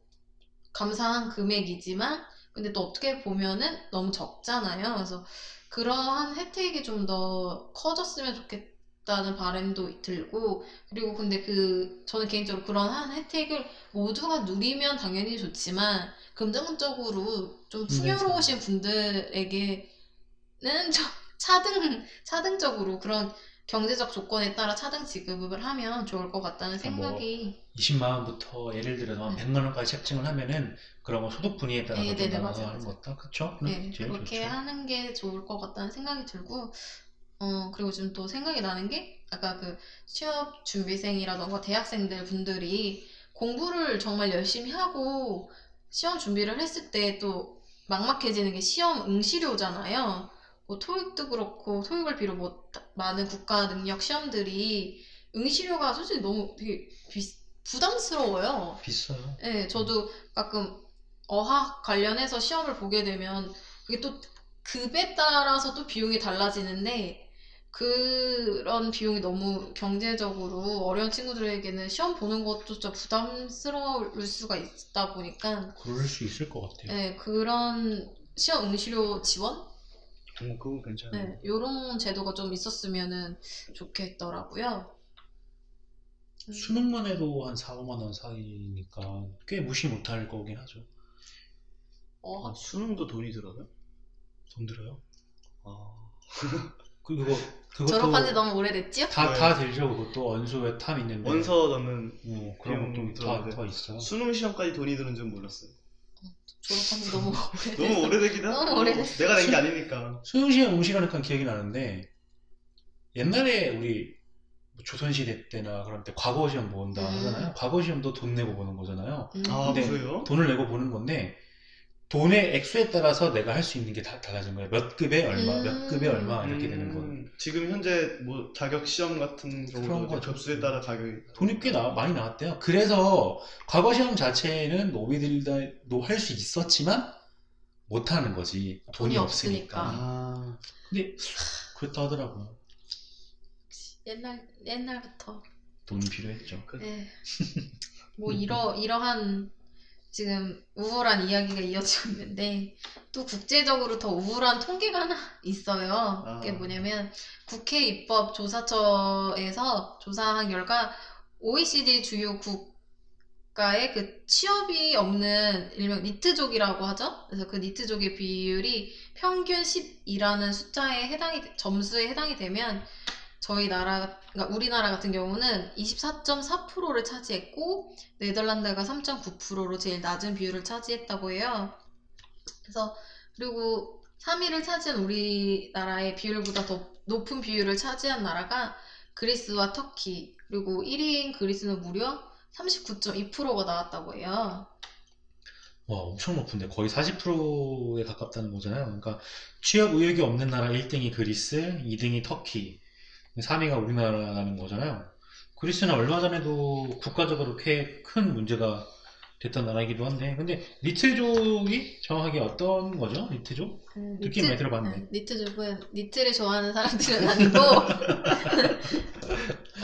감사한 금액이지만 근데 또 어떻게 보면은 너무 적잖아요. 그래서 그러한 혜택이 좀 더 커졌으면 좋겠다 는 바람도 들고 그리고 근데 그 저는 개인적으로 그런 한 혜택을 모두가 누리면 당연히 좋지만 금전적으로 좀 풍요로우신 분들에게는 좀 [LAUGHS] 차등 차등적으로 그런 경제적 조건에 따라 차등 지급을 하면 좋을 것 같다는 아, 뭐, 생각이 20만 원부터 예를 들어서 한 네. 100만 원까지 책정을 하면은 그런 거 소득 분위에 따라서 네, 좀 네, 네, 맞아요, 하는 맞아요. 것도 그렇죠? 네, 그렇게 좋죠. 하는 게 좋을 것 같다는 생각이 들고, 어, 그리고 지금 또 생각이 나는 게, 아까 그 취업 준비생이라던가 대학생들 분들이 공부를 정말 열심히 하고 시험 준비를 했을 때 또 막막해지는 게 시험 응시료잖아요. 뭐 토익도 그렇고, 토익을 비롯 뭐 많은 국가 능력 시험들이 응시료가 솔직히 너무 되게 비- 부담스러워요. 비싸요. 네, 저도 가끔 어학 관련해서 시험을 보게 되면 그게 또 급에 따라서 또 비용이 달라지는데 그런 비용이 너무 경제적으로 어려운 친구들에게는 시험 보는 것조차 부담스러울 수가 있다 보니까 그럴 수 있을 것 같아요. 네, 그런 시험 응시료 지원? 어, 그거 괜찮아요. 네, 이런 제도가 좀 있었으면 좋겠더라고요. 음. 수능만 해도 한 4, 5만 원 사이니까 꽤 무시 못할 거긴 하죠. 어, 아, 수능도 돈이 들어요? 돈 들어요. 아, [LAUGHS] 그리고 졸업한 지 너무 오래됐지요? 다, 네. 다 들죠. 그것도 원서 외탐 있는데 원서 넣는 어, 그런 비용 것도 다, 들어가는데. 다 있어요. 수능 시험까지 돈이 드는 줄 몰랐어요. 졸업한 지 너무 오래됐어. 너무 오래되긴 하고 너무 오래됐어. 내가 낸 게 아니니까. 수능시험 응시라니까 기억이 나는데 옛날에 우리 뭐 조선시대 때나 그런 때 과거시험 본다 음. 하잖아요. 과거시험도 돈 내고 보는 거잖아요. 음. 아, 근데 그래요? 돈을 내고 보는 건데 돈의 액수에 따라서 내가 할 수 있는 게 다 달라진 거예요. 몇 급에 얼마, 음. 몇 급에 얼마 이렇게 되는 거. 음, 지금 현재 뭐 자격 시험 같은 경우도. 급수에 따라 자격이 돈이 꽤 나, 많이 나왔대요. 그래서 과거 시험 자체는 노비들도 할 수 있었지만 못 하는 거지. 돈이, 돈이 없으니까. 없으니까. 아, 근데 그렇다 하더라고요. 옛날 옛날부터 돈이 필요했죠. 그- 네. [LAUGHS] 뭐 이러 이러한 지금 우울한 이야기가 이어지고 있는데 또 국제적으로 더 우울한 통계가 하나 있어요. 그게 아. 뭐냐면 국회 입법 조사처에서 조사한 결과 OECD 주요 국가의 그 취업이 없는 일명 니트족이라고 하죠. 그래서 그 니트족의 비율이 평균 10이라는 숫자에 해당이 점수에 해당이 되면 저희 나라, 그러니까 우리나라 같은 경우는 24.4%를 차지했고 네덜란드가 3.9%로 제일 낮은 비율을 차지했다고 해요. 그래서 그리고 3위를 차지한 우리나라의 비율보다 더 높은 비율을 차지한 나라가 그리스와 터키 그리고 1위인 그리스는 무려 39.2%가 나왔다고 해요. 와, 엄청 높은데 거의 40%에 가깝다는 거잖아요. 그러니까 취업 의욕이 없는 나라 1등이 그리스, 2등이 터키, 3위가 우리나라라는 거잖아요. 그리스는 얼마 전에도 국가적으로 꽤 큰 문제가 됐던 나라이기도 한데, 근데 니트족이 정확하게 어떤 거죠? 니트족? 그 느낌 많이 들어봤네. 응, 니트족은 니트를 좋아하는 사람들은 아니고 [LAUGHS]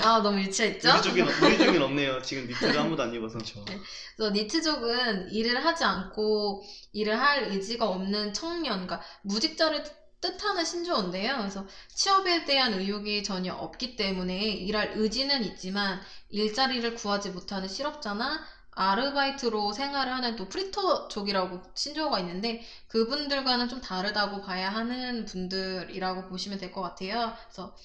아 너무 유치했죠? 우리 쪽엔 우리 쪽엔 없네요. 지금 니트를 아무도 안 입어서. 그래서 니트족은 일을 하지 않고 일을 할 의지가 없는 청년, 그러니까 무직자를 뜻하는 신조어인데요. 그래서 취업에 대한 의욕이 전혀 없기 때문에 일할 의지는 있지만 일자리를 구하지 못하는 실업자나 아르바이트로 생활을 하는 또 프리터족이라고 신조어가 있는데 그분들과는 좀 다르다고 봐야 하는 분들이라고 보시면 될 것 같아요. 그래서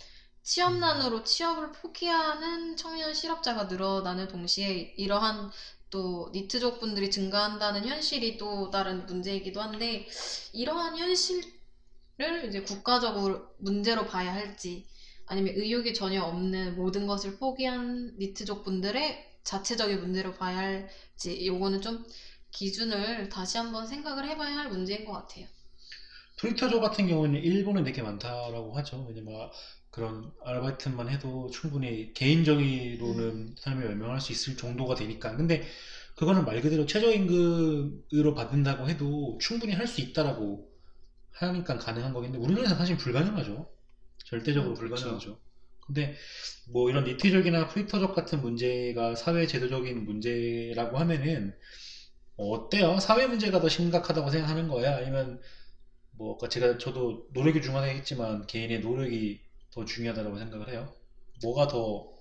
취업난으로 취업을 포기하는 청년 실업자가 늘어나는 동시에 이러한 또 니트족 분들이 증가한다는 현실이 또 다른 문제이기도 한데 이러한 현실 을 이제 국가적으로 문제로 봐야 할지 아니면 의욕이 전혀 없는 모든 것을 포기한 니트족 분들의 자체적인 문제로 봐야 할지 요거는 좀 기준을 다시 한번 생각을 해봐야 할 문제인 것 같아요. 프리터족 같은 경우는 일본은 되게 많다라고 하죠. 왜냐면 그런 아르바이트만 해도 충분히 개인적으로는 삶을 연명할 수 있을 정도가 되니까. 근데 그거는 말 그대로 최저임금으로 받는다고 해도 충분히 할 수 있다라고 하니까 가능한 거겠는데 우리나라에서 사실 불가능하죠. 절대적으로 음, 그렇죠. 불가능하죠. 근데 뭐 이런 니트족이나 프리터족 같은 문제가 사회 제도적인 문제라고 하면은 어때요? 사회 문제가 더 심각하다고 생각하는 거야? 아니면 뭐 아까 제가 저도 노력이 중요하겠지만 개인의 노력이 더 중요하다고 생각을 해요. 뭐가 더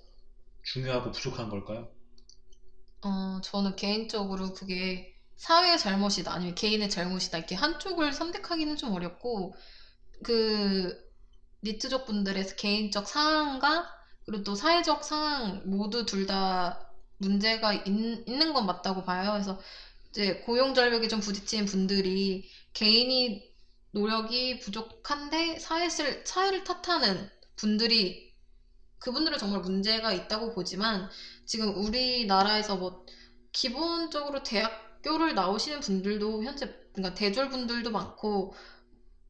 중요하고 부족한 걸까요? 어, 저는 개인적으로 그게 사회의 잘못이다, 아니면 개인의 잘못이다, 이렇게 한쪽을 선택하기는 좀 어렵고, 그, 니트족 분들의 개인적 상황과, 그리고 또 사회적 상황 모두 둘 다 문제가 있, 있는 건 맞다고 봐요. 그래서 이제 고용 절벽에 좀 부딪힌 분들이 개인이 노력이 부족한데 사회를, 사회를 탓하는 분들이 그분들은 정말 문제가 있다고 보지만 지금 우리나라에서 뭐 기본적으로 대학 교를 나오시는 분들도 현재 그러니까 대졸 분들도 많고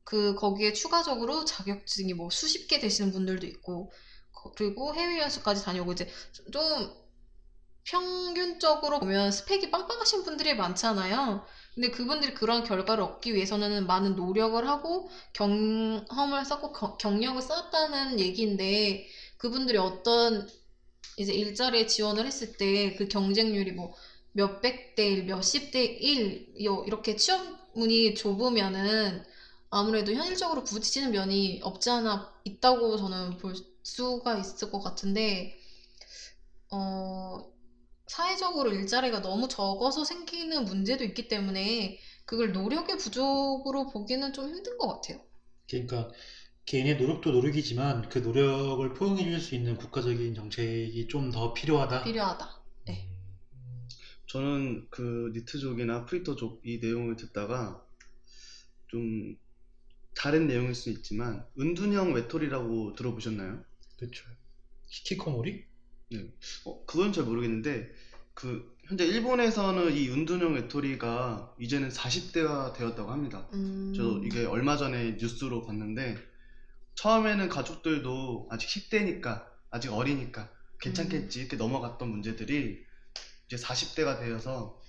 그 거기에 추가적으로 자격증이 뭐 수십 개 되시는 분들도 있고 거- 그리고 해외 연수까지 다녀오고 이제 좀 평균적으로 보면 스펙이 빵빵하신 분들이 많잖아요. 근데 그분들이 그런 결과를 얻기 위해서는 많은 노력을 하고 경험을 쌓고 겨- 경력을 쌓았다는 얘기인데 그분들이 어떤 이제 일자리에 지원을 했을 때 그 경쟁률이 뭐 몇백 대 일, 몇십 대 일, 요- 이렇게 취업문이 좁으면은 아무래도 현실적으로 부딪히는 면이 없지 않아 있다고 저는 볼 수가 있을 것 같은데, 어, 사회적으로 일자리가 너무 적어서 생기는 문제도 있기 때문에 그걸 노력의 부족으로 보기는 좀 힘든 것 같아요. 그러니까 개인의 노력도 노력이지만 그 노력을 포용해 줄 수 있는 국가적인 정책이 좀 더 필요하다. 필요하다. 네. 저는 그 니트족이나 프리터족 이 내용을 듣다가 좀 다른 내용일 수 있지만 은둔형 외톨이라고 들어보셨나요? 그렇죠. 히키코모리? 어, 그건 잘 모르겠는데 그 현재 일본에서는 이 은둔형 외톨이가 이제는 40대가 되었다고 합니다. 음, 저도 이게 얼마 전에 뉴스로 봤는데 처음에는 가족들도 아직 10대니까 아직 어리니까 괜찮겠지 이렇게 넘어갔던 문제들이 이제 40대가 되어서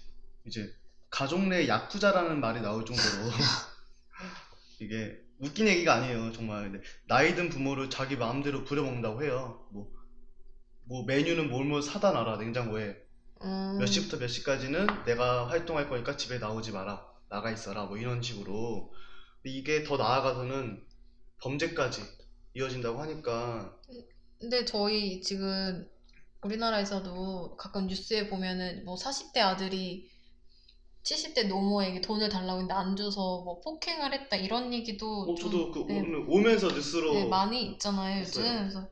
이제 가족 내 야쿠자라는 말이 나올 정도로 [LAUGHS] 이게 웃긴 얘기가 아니에요 정말 근데 나이 든 부모를 자기 마음대로 부려먹는다고 해요 뭐, 뭐 메뉴는 뭘뭘 사다 놔라 냉장고에 음, 몇 시부터 몇 시까지는 내가 활동할 거니까 집에 나오지 마라. 나가 있어라. 뭐 이런 식으로. 이게 더 나아가서는 범죄까지 이어진다고 하니까 근데 저희 지금 우리나라에서도 가끔 뉴스에 보면은 뭐 40대 아들이 70대 노모에게 돈을 달라고 했는데 안 줘서 뭐 폭행을 했다 이런 얘기도 어, 좀 저도 그 네, 오면서 뉴스로 네, 많이 있잖아요 요즘. 그래서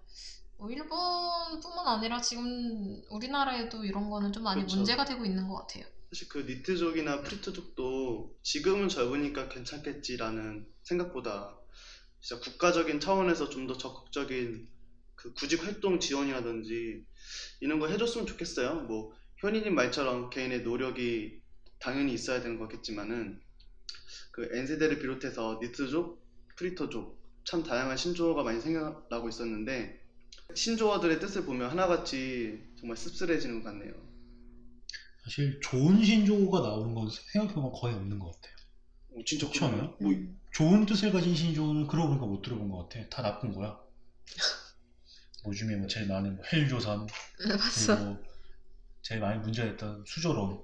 뭐 일본뿐만 아니라 지금 우리나라에도 이런 거는 좀 많이 그렇죠. 문제가 되고 있는 것 같아요. 사실 그 니트족이나 프리트족도 지금은 젊으니까 괜찮겠지라는 생각보다 진짜 국가적인 차원에서 좀 더 적극적인 그 구직 활동 지원이라든지 이런 거 해줬으면 좋겠어요. 뭐 현희님 말처럼 개인의 노력이 당연히 있어야 되는 거겠지만은 그 N세대를 비롯해서 니트족, 프리터족 참 다양한 신조어가 많이 생겨나고 있었는데 신조어들의 뜻을 보면 하나같이 정말 씁쓸해지는 것 같네요. 사실 좋은 신조어가 나오는 건 생각해보면 거의 없는 것 같아요. 어, 진짜 그렇지 않아요? 뭐 음. 좋은 뜻을 가진 신조어는 그러고 보니까 못 들어본 것 같아. 다 나쁜 거야. [LAUGHS] 뭐 중에 뭐 제일 많은 뭐 헬조선 [LAUGHS] 네, 봤어. 그리고 제일 많이 문제가 됐던 수저론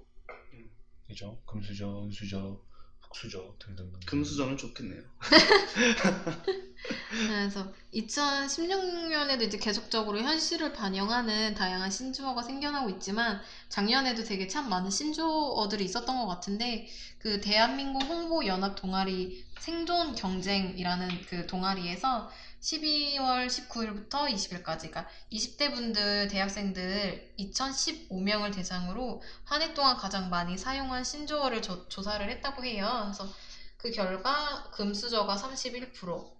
음. 그죠? 금수저, 은수저, 흑수저 등등등. 금수저는 좋겠네요. [LAUGHS] 그래서 2016년에도 이제 계속적으로 현실을 반영하는 다양한 신조어가 생겨나고 있지만 작년에도 되게 참 많은 신조어들이 있었던 것 같은데 그 대한민국 홍보 연합 동아리 생존 경쟁이라는 그 동아리에서 12월 19일부터 20일까지 그러니까 20대 분들 대학생들 2015명을 대상으로 한 해 동안 가장 많이 사용한 신조어를 조, 조사를 했다고 해요. 그래서 그 결과 금수저가 31%,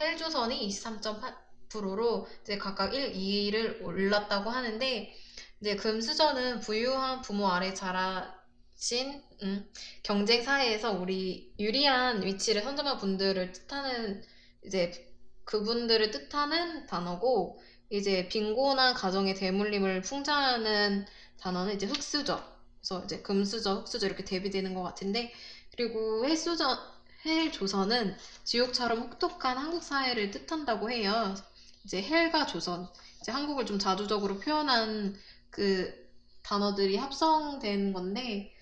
헬조선이 23.8%로 이제 각각 1, 2위를 올랐다고 하는데 이제 금수저는 부유한 부모 아래 자라신 음, 경쟁 사회에서 우리 유리한 위치를 선점한 분들을 뜻하는 이제 그분들을 뜻하는 단어고 이제 빈곤한 가정의 대물림을 풍자하는 단어는 이제 흑수저. 그래서 이제 금수저, 흑수저 이렇게 대비되는 것 같은데 그리고 헬수저, 헬조선은 지옥처럼 혹독한 한국 사회를 뜻한다고 해요. 이제 헬과 조선, 이제 한국을 좀 자주적으로 표현한 그 단어들이 합성된 건데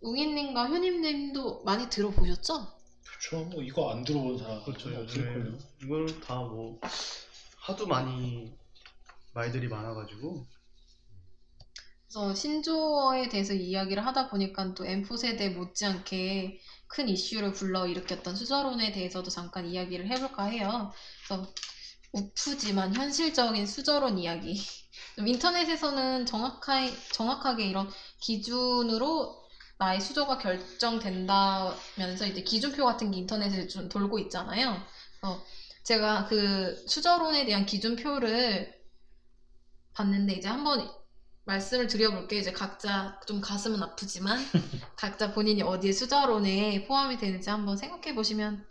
웅이님과 효님님도 많이 들어보셨죠? 그렇죠. 뭐 이거 안 들어본 사람 그렇죠. 없을걸요. 요즘에 이걸 다 뭐 하도 많이 말들이 많아가지고 그래서 신조어에 대해서 이야기를 하다 보니까 또 M4 세대 못지않게 큰 이슈를 불러 일으켰던 수저론에 대해서도 잠깐 이야기를 해볼까 해요. 그래서 우프지만 현실적인 수저론 이야기. [LAUGHS] 좀 인터넷에서는 정확하게, 정확하게 이런 기준으로 나의 수저가 결정된다면서 이제 기준표 같은 게 인터넷에 좀 돌고 있잖아요. 어, 제가 그 수저론에 대한 기준표를 봤는데 이제 한번 말씀을 드려볼게요. 이제 각자 좀 가슴은 아프지만 [LAUGHS] 각자 본인이 어디에 수저론에 포함이 되는지 한번 생각해 보시면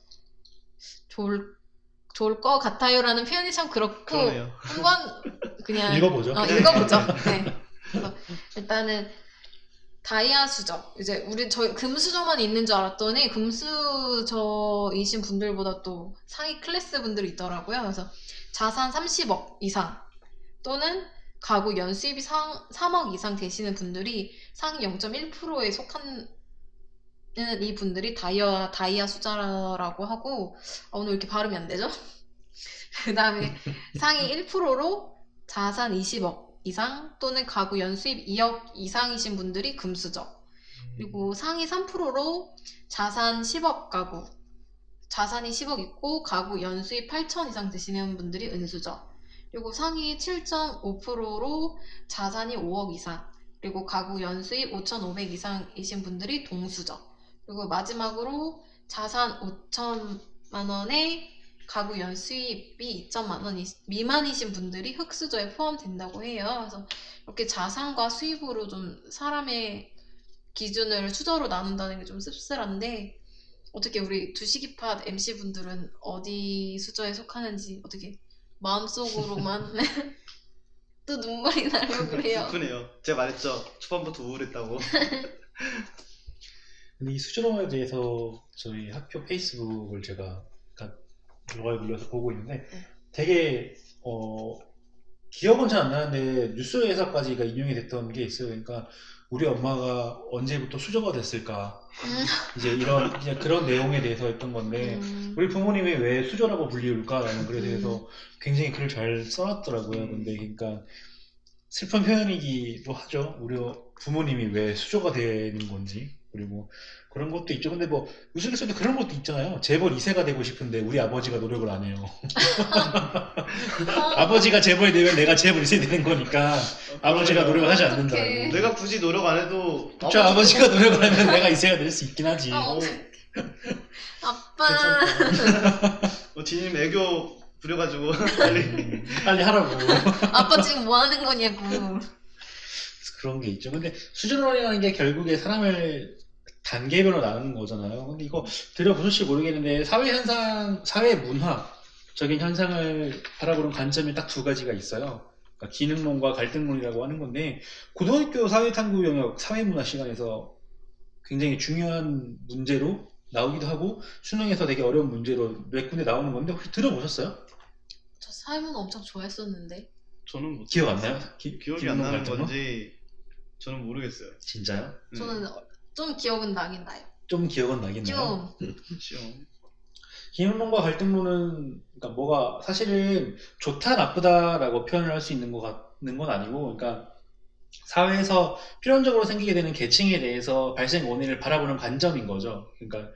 좋을 좋을 것 같아요라는 표현이 참 그렇고 그러네요. 한번 그냥 [LAUGHS] 읽어보죠. 어, 읽어보죠. [LAUGHS] 네. 일단은 다이아 수저. 이제 우리 저희 금수저만 있는 줄 알았더니 금수저이신 분들보다 또 상위 클래스 분들이 있더라고요. 그래서 자산 30억 이상 또는 가구 연수입이 상, 3억 이상 되시는 분들이 상위 0.1%에 속한 이 분들이 다이아 다이아 수자라고 하고 아, 오늘 왜 이렇게 발음이 안 되죠? [LAUGHS] 그 다음에 상위 1%로 자산 20억 이상 또는 가구 연수입 2억 이상이신 분들이 금수저. 그리고 상위 3%로 자산 10억 가구. 자산이 10억 있고 가구 연수입 8천 이상 되시는 분들이 은수저. 그리고 상위 7.5%로 자산이 5억 이상. 그리고 가구 연수입 5,500 이상이신 분들이 동수저. 그리고 마지막으로 자산 5천만 원에 가구 연 수입이 2천만 원 미만이신 분들이 흑수저에 포함된다고 해요. 그래서 이렇게 자산과 수입으로 좀 사람의 기준을 수저로 나눈다는 게 좀 씁쓸한데 어떻게 우리 두시기팟 MC 분들은 어디 수저에 속하는지 어떻게 마음속으로만 [LAUGHS] 또 눈물이 나려고 그래요. 슬프네요. 제가 말했죠. 초반부터 우울했다고. [LAUGHS] 근데 이 수저론에 대해서 저희 학교 페이스북을 제가 들어가게 눌러서 보고 있는데 네. 되게 어 기억은 잘 안 나는데 뉴스에서까지 인용이 됐던 게 있어요. 그러니까 우리 엄마가 언제부터 수저가 됐을까 음, 이제 이런 이제 그런 내용에 대해서 했던 건데 음, 우리 부모님이 왜 수저라고 불리울까라는 글에 대해서 굉장히 글을 잘 써놨더라고요. 근데 그러니까 슬픈 표현이기도 하죠. 우리 부모님이 왜 수저가 되는 건지 그리고 그런 것도 있죠. 근데 뭐 우스갯소리도 그런 것도 있잖아요. 재벌 2세가 되고 싶은데 우리 아버지가 노력을 안 해요. [LAUGHS] 아버지가 재벌이 되면 내가 재벌 2세 되는 거니까 아버지가 노력을 하지 않는다. 어떡해. 내가 굳이 노력 안 해도 그렇죠. 아버지가 노력을 하면 내가 2세가 될 수 있긴 하지. 아, 어떡해. 아빠. 어, 지님 애교 부려가지고 빨리 음, 빨리 하라고. 아빠 지금 뭐 하는 거냐고. 그런 게 있죠. 근데 수준론이라는 게 결국에 사람을 단계별로 나누는 거잖아요. 근데 이거 들어보실지 모르겠는데 사회 현상, 사회 문화적인 현상을 바라보는 관점이 딱 두 가지가 있어요. 그러니까 기능론과 갈등론이라고 하는 건데 고등학교 사회탐구 영역 사회문화 시간에서 굉장히 중요한 문제로 나오기도 하고 수능에서 되게 어려운 문제로 몇 군데 나오는 건데 혹시 들어보셨어요? 저 사회문화 엄청 좋아했었는데. 저는 못 기억 안 나요? 기, 기억이 안 나는? 건지 저는 모르겠어요. 진짜요? 음, 저는 좀 기억은 나긴 나요. 좀 기억은 나긴 나요. 좀. 시험. 기능론과 갈등론은 그러니까 뭐가 사실은 좋다 나쁘다라고 표현을 할 수 있는 것 같는 건 아니고 그러니까 사회에서 필연적으로 생기게 되는 계층에 대해서 발생 원인을 바라보는 관점인 거죠. 그러니까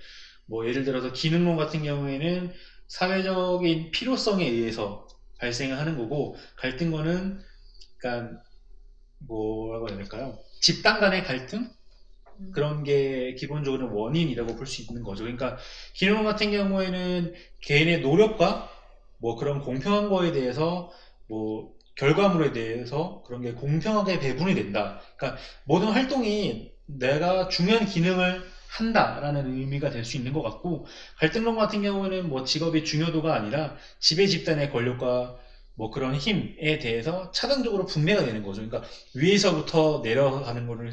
뭐 예를 들어서 기능론 같은 경우에는 사회적인 필요성에 의해서 발생을 하는 거고 갈등론은 그러니까 뭐라고 해야 될까요? 집단 간의 갈등? 음. 그런 게 기본적으로 원인이라고 볼 수 있는 거죠. 그러니까 기능 같은 경우에는 개인의 노력과 뭐 그런 공평한 거에 대해서 뭐 결과물에 대해서 그런 게 공평하게 배분이 된다. 그러니까 모든 활동이 내가 중요한 기능을 한다라는 의미가 될 수 있는 것 같고 갈등론 같은 경우에는 뭐 직업의 중요도가 아니라 지배 집단의 권력과 뭐 그런 힘에 대해서 차등적으로 분배가 되는 거죠. 그러니까 위에서부터 내려가는 거를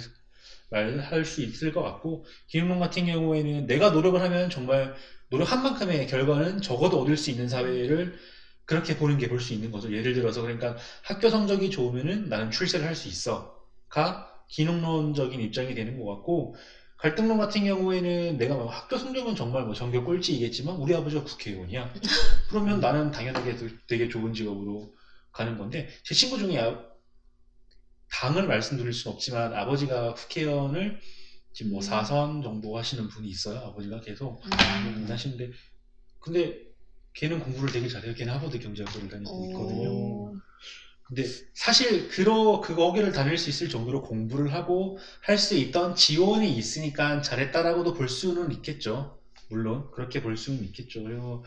말할 수 있을 것 같고 기능론 같은 경우에는 내가 노력을 하면 정말 노력한 만큼의 결과는 적어도 얻을 수 있는 사회를 그렇게 보는 게 볼 수 있는 거죠. 예를 들어서 그러니까 학교 성적이 좋으면은 나는 출세를 할 수 있어가 기능론적인 입장이 되는 것 같고 갈등론 같은 경우에는 내가 뭐 학교 성적은 정말 뭐 전교 꼴찌이겠지만 우리 아버지가 국회의원이야. [LAUGHS] 그러면 나는 당연하게 되게 좋은 직업으로 가는 건데 제 친구 중에 아- 당을 말씀드릴 수는 없지만 아버지가 국회의원을 지금 뭐 음. 4선 정도 하시는 분이 있어요. 아버지가 계속 음. 하시는데 근데 걔는 공부를 되게 잘해요. 걔는 하버드 경제학부를 다니고 있거든요. 오. 근데 사실 그러 그 거기를 다닐 수 있을 정도로 공부를 하고 할 수 있던 지원이 있으니까 잘했다라고도 볼 수는 있겠죠. 물론 그렇게 볼 수는 있겠죠. 그리고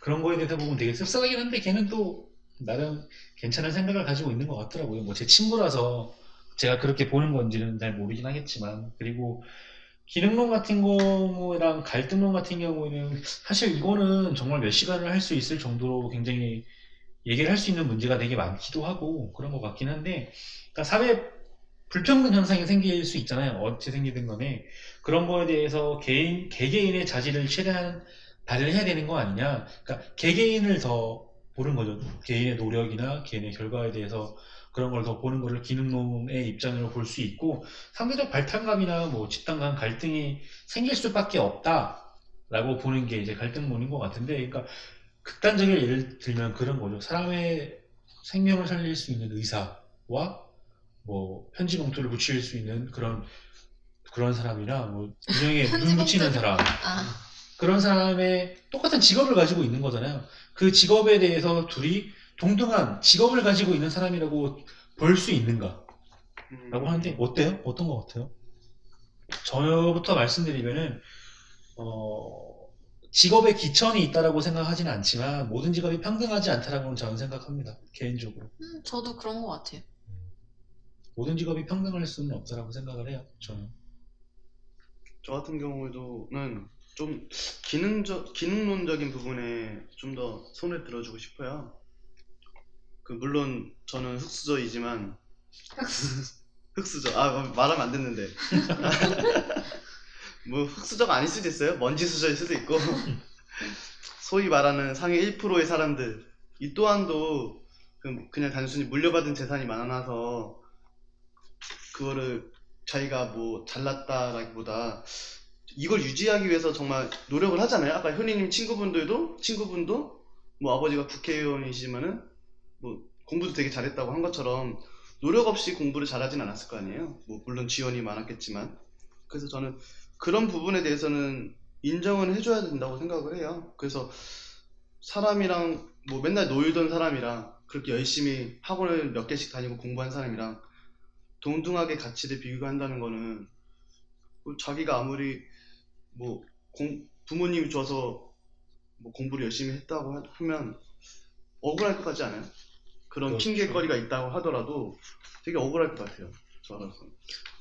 그런 거에 대해서 보면 되게 씁쓸하긴 한데 걔는 또 나름 괜찮은 생각을 가지고 있는 것 같더라고요. 뭐 제 친구라서 제가 그렇게 보는 건지는 잘 모르긴 하겠지만 그리고 기능론 같은 경우랑 갈등론 같은 경우에는 사실 이거는 정말 몇 시간을 할 수 있을 정도로 굉장히 얘기를 할 수 있는 문제가 되게 많기도 하고 그런 것 같긴 한데 그러니까 사회 불평등 현상이 생길 수 있잖아요. 어찌 생기든 간에 그런 거에 대해서 개인 개개인의 자질을 최대한 발휘해야 되는 거 아니냐. 그러니까 개개인을 더 보는 거죠. 개인의 노력이나 개인의 결과에 대해서 그런 걸 더 보는 거를 기능론의 입장으로 볼 수 있고 상대적 발탈감이나 뭐 집단 간 갈등이 생길 수밖에 없다라고 보는 게 이제 갈등론인 것 같은데, 그러니까 극단적인 예를 들면 그런 거죠. 사람의 생명을 살릴 수 있는 의사와 뭐 편지 봉투를 붙일 수 있는 그런 그런 사람이나 뭐 [LAUGHS] 인형에 눈 붙이는 사람 아, 그런 사람의 똑같은 직업을 가지고 있는 거잖아요. 그 직업에 대해서 둘이 동등한 직업을 가지고 있는 사람이라고 볼 수 있는가? 음, 라고 하는데 어때요? 어떤 것 같아요? 저부터 말씀드리면은 어, 직업에 기천이 있다라고 생각하지는 않지만 모든 직업이 평등하지 않다라고 저는 생각합니다. 개인적으로 음, 저도 그런 것 같아요. 모든 직업이 평등할 수는 없다라고 생각을 해요. 저는 저 같은 경우에도는 좀 기능적 기능론적인 부분에 좀 더 손을 들어주고 싶어요. 그 물론 저는 흑수저이지만 [LAUGHS] 흑수저 아 말하면 안 됐는데 [LAUGHS] 뭐 흑수저가 아닐 수도 있어요. 먼지 수저일 수도 있고 [LAUGHS] 소위 말하는 상위 1%의 사람들 이 또한도 그- 그냥 단순히 물려받은 재산이 많아서 그거를 자기가 뭐 잘났다라기보다 이걸 유지하기 위해서 정말 노력을 하잖아요. 아까 현이님 친구분들도 친구분도 뭐 아버지가 국회의원이시면은 뭐 공부도 되게 잘했다고 한 것처럼 노력 없이 공부를 잘하진 않았을 거 아니에요. 뭐 물론 지원이 많았겠지만 그래서 저는 그런 부분에 대해서는 인정은 해줘야 된다고 생각을 해요. 그래서 사람이랑 뭐 맨날 놀던 사람이랑 그렇게 열심히 학원을 몇 개씩 다니고 공부한 사람이랑 동등하게 가치를 비교한다는 거는 그 자기가 아무리 뭐 공- 부모님이 줘서 뭐 공부를 열심히 했다고 하- 하면 억울할 것 같지 않아요? 그런 그렇죠. 핑계거리가 있다고 하더라도 되게 억울할 것 같아요. 저로서.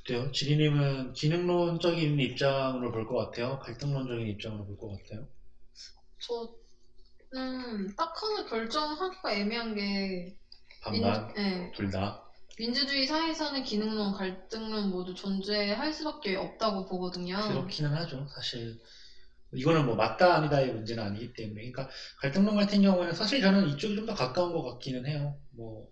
어때요? 지리님은 기능론적인 입장으로 볼 것 같아요? 갈등론적인 입장으로 볼 것 같아요? 저는 딱 하나 결정하기가 애매한 게 반반 네, 둘 다. 민주주의 사회에서는 기능론, 갈등론 모두 존재할 수밖에 없다고 보거든요. 그렇기는 하죠. 사실 이거는 뭐 맞다 아니다의 문제는 아니기 때문에. 그러니까 갈등론 같은 경우에는 사실 저는 이쪽이 좀 더 가까운 것 같기는 해요. 뭐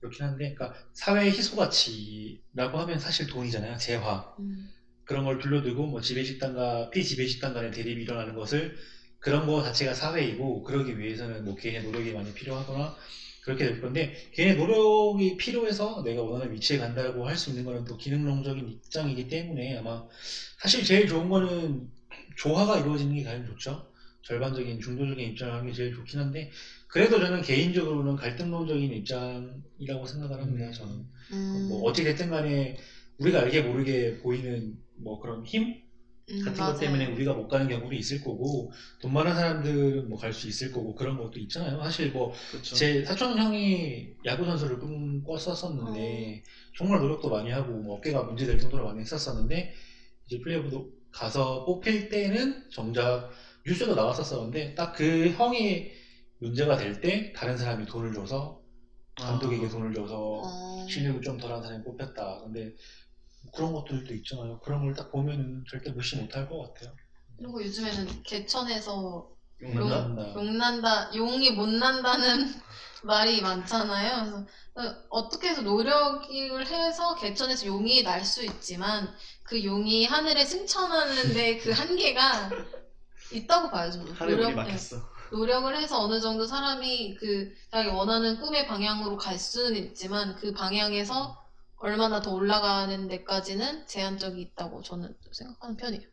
그렇긴 한데, 그러니까 사회 희소 가치라고 하면 사실 돈이잖아요. 재화. 음, 그런 걸 둘러두고 뭐 지배식단과 피지배식단 간의 대립이 일어나는 것을 그런 거 자체가 사회이고 그러기 위해서는 뭐 개인의 노력이 많이 필요하거나 그렇게 될 건데 개인의 노력이 필요해서 내가 원하는 위치에 간다고 할 수 있는 거는 또 기능론적인 입장이기 때문에 아마 사실 제일 좋은 거는 조화가 이루어지는 게 가장 좋죠. 절반적인 중도적인 입장을 하는 게 제일 좋긴 한데 그래도 저는 개인적으로는 갈등론적인 입장이라고 생각을 합니다. 저는 음, 뭐 어찌 됐든 간에 우리가 알게 모르게 보이는 뭐 그런 힘 음, 같은 맞아요. 것 때문에 우리가 못 가는 경우도 있을 거고 돈 많은 사람들은 뭐 갈 수 있을 거고 그런 것도 있잖아요. 사실 뭐 그렇죠. 제 사촌 형이 야구 선수를 꿈꿨었었는데 정말 노력도 많이 하고 뭐 어깨가 문제될 정도로 많이 했었었는데 이제 플레이오프도 가서 뽑힐 때는 정작 뉴스도 나왔었었는데 딱 그 형이 문제가 될 때 다른 사람이 돈을 줘서 감독에게 아. 돈을 줘서 어, 실력이 좀 덜한 사람이 뽑혔다. 근데 그런 것들도 있잖아요. 그런 걸 딱 보면은 절대 무시 못할 것 같아요. 그리고 요즘에는 개천에서 용 난다? 용, 용난다, 용이 못 난다는 [LAUGHS] 말이 많잖아요. 그래서 어, 어떻게 해서 노력을 해서 개천에서 용이 날 수 있지만 그 용이 하늘에 승천하는데 [LAUGHS] 그 한계가 있다고 봐야죠. 노력- 막혔어. 노력을 해서 어느 정도 사람이 그 자기 원하는 꿈의 방향으로 갈 수는 있지만 그 방향에서 얼마나 더 올라가는 데까지는 제한적이 있다고 저는 생각하는 편이에요.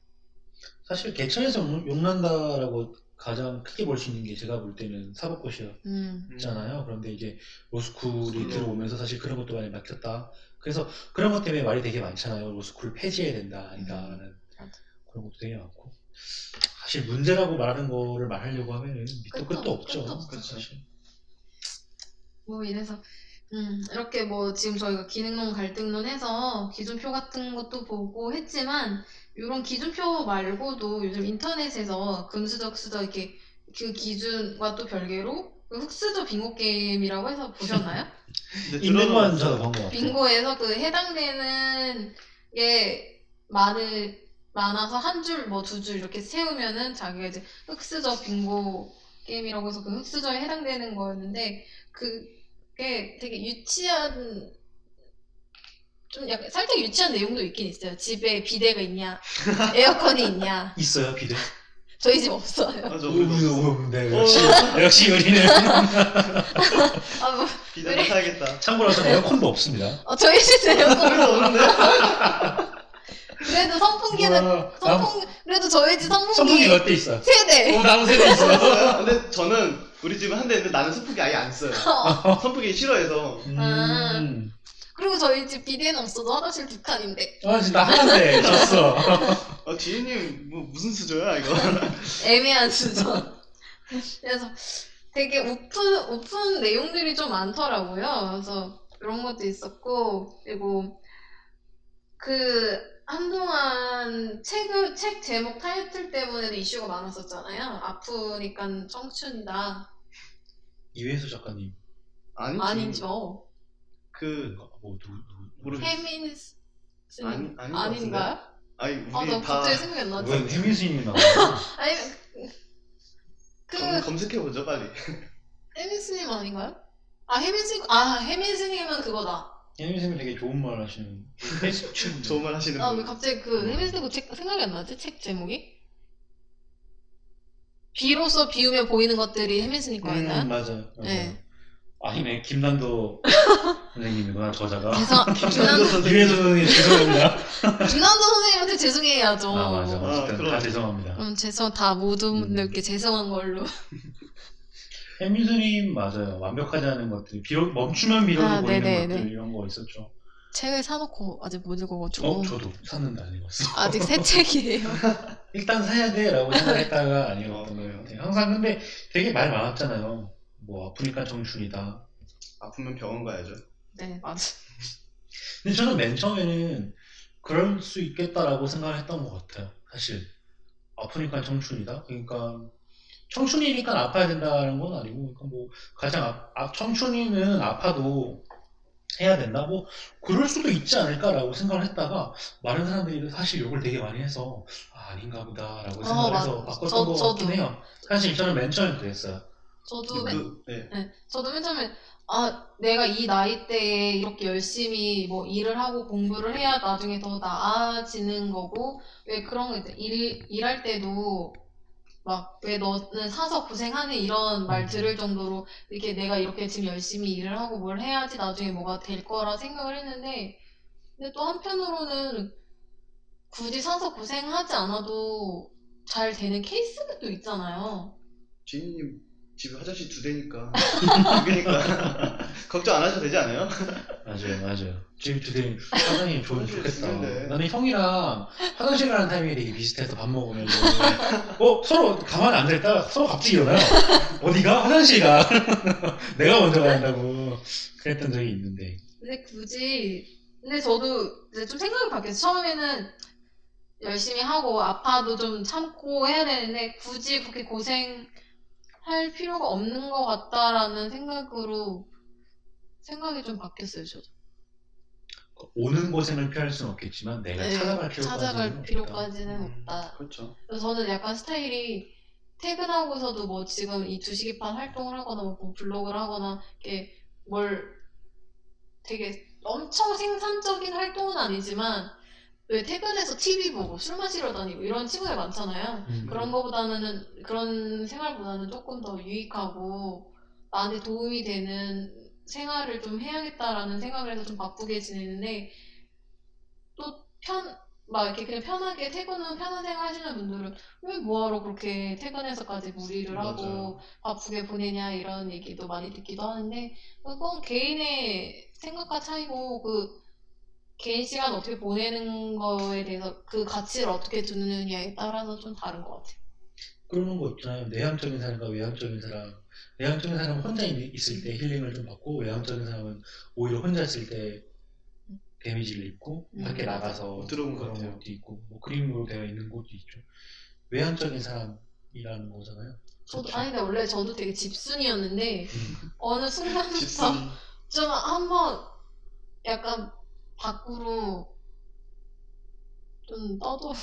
사실 개천에서 용- 용난다라고 가장 크게 볼 수 있는 게 제가 볼 때는 사법고시였잖아요. 음. 그런데 이제 로스쿨이 로스쿨로. 들어오면서 사실 그런 것도 많이 막혔다. 그래서 그런 것 때문에 말이 되게 많잖아요. 로스쿨 폐지해야 된다, 아니다라는 맞아. 그런 것도 되게 많고. 사실 문제라고 말하는 거를 말하려고 하면은 밑도 끝도 끝도 없죠. 끝도 없죠. 사실. 뭐 이래서 음, 이렇게 뭐 지금 저희가 기능론 갈등론 해서 기준표 같은 것도 보고 했지만 이런 기준표 말고도 요즘 인터넷에서 금수저 수저 이렇게 그 기준과 또 별개로 그 흑수저 빙고 게임이라고 해서 보셨나요? [LAUGHS] 있는 건 저도 본것 같아요. 빙고에서 그 해당되는 게 많을 많아서 한 줄 뭐 두 줄 이렇게 세우면은 자기가 이제 흑수저 빙고 게임이라고 해서 그 흑수저에 해당되는 거였는데 그 게 되게 유치한 좀 약간 살짝 유치한 내용도 있긴 있어요. 집에 비데가 있냐, [LAUGHS] 에어컨이 있냐. 있어요, 비대. 저희 집 없어요. 맞아. 우리도 없어. 네, 어. 역시, 역시 우리는. [LAUGHS] 아, 뭐, 비대를 사야겠다. 참고로 저는 에어컨도 없습니다. 어, 저희 집 에어컨 우리도 없는데? 그래도 선풍기는 와, 남- 선풍 그래도 저희 집 선풍기, 선풍기 몇 대 있어? 세대. 어, 나무 세대 있어. 근데 저는 우리 집은 한 대 있는데 나는 선풍기 아예 안 써요. [LAUGHS] 선풍기 싫어해서. 음. 그리고 저희 집 비데는 없어도 화장실 두 칸인데 아, 진짜 나 하나인데 졌어. [LAUGHS] 어, 디에님 뭐 무슨 수저야 이거? [LAUGHS] 애매한 수저. 그래서 되게 웃픈 웃픈 내용들이 좀 많더라고요. 그래서 그런 것도 있었고 그리고 그 한동안 책을 책 제목 타이틀 때문에도 이슈가 많았었잖아요. 아프니까 청춘이다. 이회수 작가님. 아니지. 아니죠. 그 뭐, 누, 누, 모르겠어. 페미니스트 아니 아닌 것 아닌가요? 아니 우리 아, 나다 갑자기 생각이 안 나지. 왜 해민수님이 나와요? [LAUGHS] 아니 그 검- 검색해 보죠 빨리. [LAUGHS] 해민스님 아닌가요? 아 해민스님 아 해민스님은 그거다. 해민수님이 되게 좋은 말 하시는. [LAUGHS] 좋은 말 하시는 아왜 분. 갑자기 그 해민스님 그책 생각이 안 나지? 책 제목이? 비로소 비우면 보이는 것들이 해민스님 거였나요? 음, 맞아요. 맞아요. 네. 아니네, 김난도 [LAUGHS] 선생님이구나, 저자가. 죄송 [LAUGHS] 김난도 선생님. 죄송합니다. [LAUGHS] 김난도 선생님한테 죄송해야죠. 아, 맞아. 아, 어쨌든 그럼. 다 죄송합니다. 그럼 죄송 다 모든 분들께 죄송한 걸로. 해민수님 맞아요. 완벽하지 않은 것들. 비록 멈추면 미뤄도 아, 보이는 네네네. 것들 이런 거 있었죠. 책을 사놓고 아직 못 읽어가지고 어, 저도 샀는데 안 읽었어. 아직 새 [LAUGHS] 책이에요. 일단 사야 돼라고 생각했다가 안 읽었던 어, 거예요. 네, 항상 근데 되게 말 많았잖아요. 뭐 아프니까 청춘이다. 아프면 병원 가야죠. 네 맞아. 근데 저는 맨 처음에는 그럴 수 있겠다라고 생각을 했던 것 같아요. 사실 아프니까 청춘이다. 그러니까 청춘이니까 아파야 된다는 건 아니고, 그러니까 뭐 가장 아, 아- 청춘이는 아파도 해야 된다. 뭐 그럴 수도 있지 않을까라고 생각을 했다가 많은 사람들이 사실 욕을 되게 많이 해서 아, 아닌가 보다라고 생각을 맞아. 해서 바꿨던 저- 것 같긴. 해요. 사실 저는 맨 처음에 그랬어요. 저도 맨, 그, 네. 네, 저도 맨 처음에 아 내가 이 나이 때에 이렇게 열심히 뭐 일을 하고 공부를 해야 나중에 더 나아지는 거고 왜 그런 거 있잖아 일 일할 때도 막 왜 너는 사서 고생하는 이런 말 음. 들을 정도로 이렇게 내가 이렇게 지금 열심히 일을 하고 뭘 해야지 나중에 뭐가 될 거라 생각을 했는데 근데 또 한편으로는 굳이 사서 고생하지 않아도 잘 되는 케이스가 또 있잖아요. 지인님 집에 화장실 두 대니까. [LAUGHS] 그러니까 [LAUGHS] 걱정 안 하셔도 되지 않아요? [LAUGHS] 맞아요, 맞아요. 지금 두대 사장님 좋으면 좋겠다. 있는데. 나는 형이랑 화장실 가는 타이밍이 되게 비슷해서 밥 먹으면 어 서로 가만히 앉아 있다가 서로 갑자기 일어나요. 어디가 화장실 가. [LAUGHS] 내가 먼저 가야 한다고 그랬던 적이 있는데. 근데 굳이 근데 저도 이제 좀 생각이 바뀌었어요. 처음에는 열심히 하고 아파도 좀 참고 해야 되는데 굳이 그렇게 고생할 필요가 없는 것 같다라는 생각으로 생각이 좀 바뀌었어요. 저도. 오는 고생을 피할 수는 없겠지만 내가 네, 찾아갈 필요까지는 찾아갈 없다. 필요까지는 음, 없다. 그렇죠. 그래서 저는 약간 스타일이 퇴근하고서도 뭐 지금 이 두 시기판 활동을 하거나 뭐 블로그를 하거나 이렇게 뭘 되게 엄청 생산적인 활동은 아니지만 왜 퇴근해서 TV 보고 술 마시러 다니고 이런 친구들 많잖아요. 음. 그런 거보다는 그런 생활보다는 조금 더 유익하고 나한테 도움이 되는 생활을 좀 해야겠다라는 생각을 해서 좀 바쁘게 지내는데 또 편 막 이렇게 그냥 편하게 퇴근은 편한 생활 하시는 분들은 왜 뭐하러 그렇게 퇴근해서까지 무리를 하고 맞아요. 바쁘게 보내냐 이런 얘기도 많이 듣기도 하는데 그건 개인의 생각과 차이고 그 개인 시간 어떻게 보내는 거에 대해서 그 가치를 어떻게 두느냐에 따라서 좀 다른 것 같아요. 그러는 거 있잖아요. 내향적인 사람과 외향적인 사람. 내향적인 사람은 혼자 있- 있을 때 힐링을 좀 받고 외향적인 사람은 오히려 혼자 있을 때 데미지를 입고 음, 밖에 맞아. 나가서 못 들어온 것 그런 같아요. 것도 있고 뭐 그림으로 되어 있는 곳도 있죠. 외향적인 사람이라는 거잖아요. 저도? 아니 근데 원래 저도 되게 집순이었는데 음. 어느 순간부터 집순이. [LAUGHS] 좀 한번 약간 밖으로 좀 떠도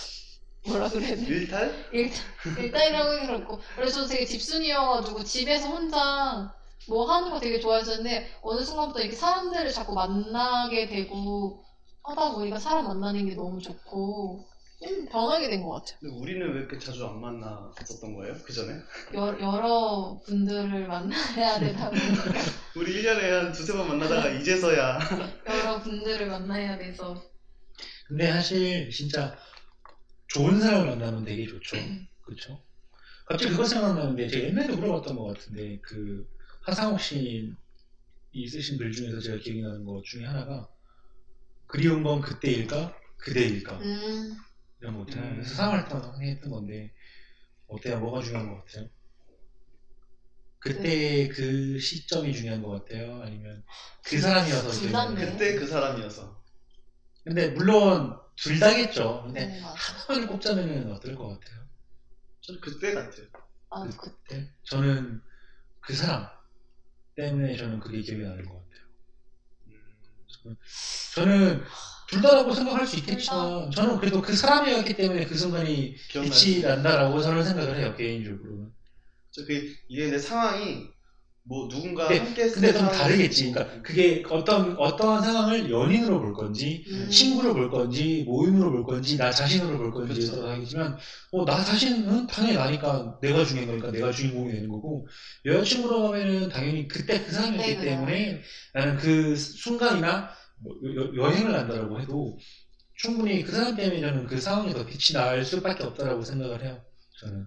뭐라 그래야 돼? 일탈? 일단 일단이라고 하기 그렇고 그래서 저도 되게 집순이여가지고 집에서 혼자 뭐 하는 거 되게 좋아했었는데 어느 순간부터 이렇게 사람들을 자꾸 만나게 되고 하다 보니까 사람 만나는 게 너무 좋고 좀 변하게 된 것 같아요. 근데 우리는 왜 이렇게 자주 안 만났었던 거예요? 그 전에? 여, 여러 분들을 만나야 [LAUGHS] 되다 보니까 우리 1년에 한 두세 번 만나다가 이제서야 [LAUGHS] 여러 분들을 만나야 돼서 근데 사실 진짜 좋은 사람을 만나면 되게 좋죠. 그렇죠? 갑자기 그거 생각나는데 제가 옛날에 물어봤던 것 같은데 그 하상욱 시인이 쓰신 글 중에서 제가 기억이 나는 것 중에 하나가 그리운 건 그때일까 그대일까 음 이런 거 있잖아요. 음. 그래서 사랑을 했던 건데 어때요? 뭐가 중요한 것 같아요? 그때 그 시점이 중요한 것 같아요? 아니면 그 사람이어서 중요한 것 다인데. 같아요? 그때 그 사람이어서 근데 물론 둘 다겠죠. 근데 네. 하나를 꼽자면 어떨 것 같아요? 저는 그때 같아요. 아, 그, 네? 저는 그 사람 때문에 저는 그게 기억이 나는 것 같아요. 음, 저는 둘 다라고 생각할 수 있겠지만 저는 그래도 그 사람이었기 때문에 그 순간이 기억나요. 빛이 난다라고 저는 생각을 해요 개인적으로는. 저 그, 이게 내 상황이 뭐 누군가 근데, 함께 했을 근데 때좀 다르겠지. 그러니까 그게 어떤 어떠한 상황을 연인으로 볼 건지 음. 친구로 볼 건지 모임으로 볼 건지 나 자신으로 볼 건지에 그렇죠. 따라 하겠지만 어, 나 자신은 당연히 나니까 내가 중요한 거니까 내가 주인공이 되는 거고 여자친구로 하면은 당연히 그때 그 사람이었기 네, 그래. 때문에 나는 그 순간이나 뭐 여, 여행을 한다라고 해도 충분히 그 사람 때문에 저는 그 상황에 더 빛이 날 수밖에 없다라고 생각을 해요 저는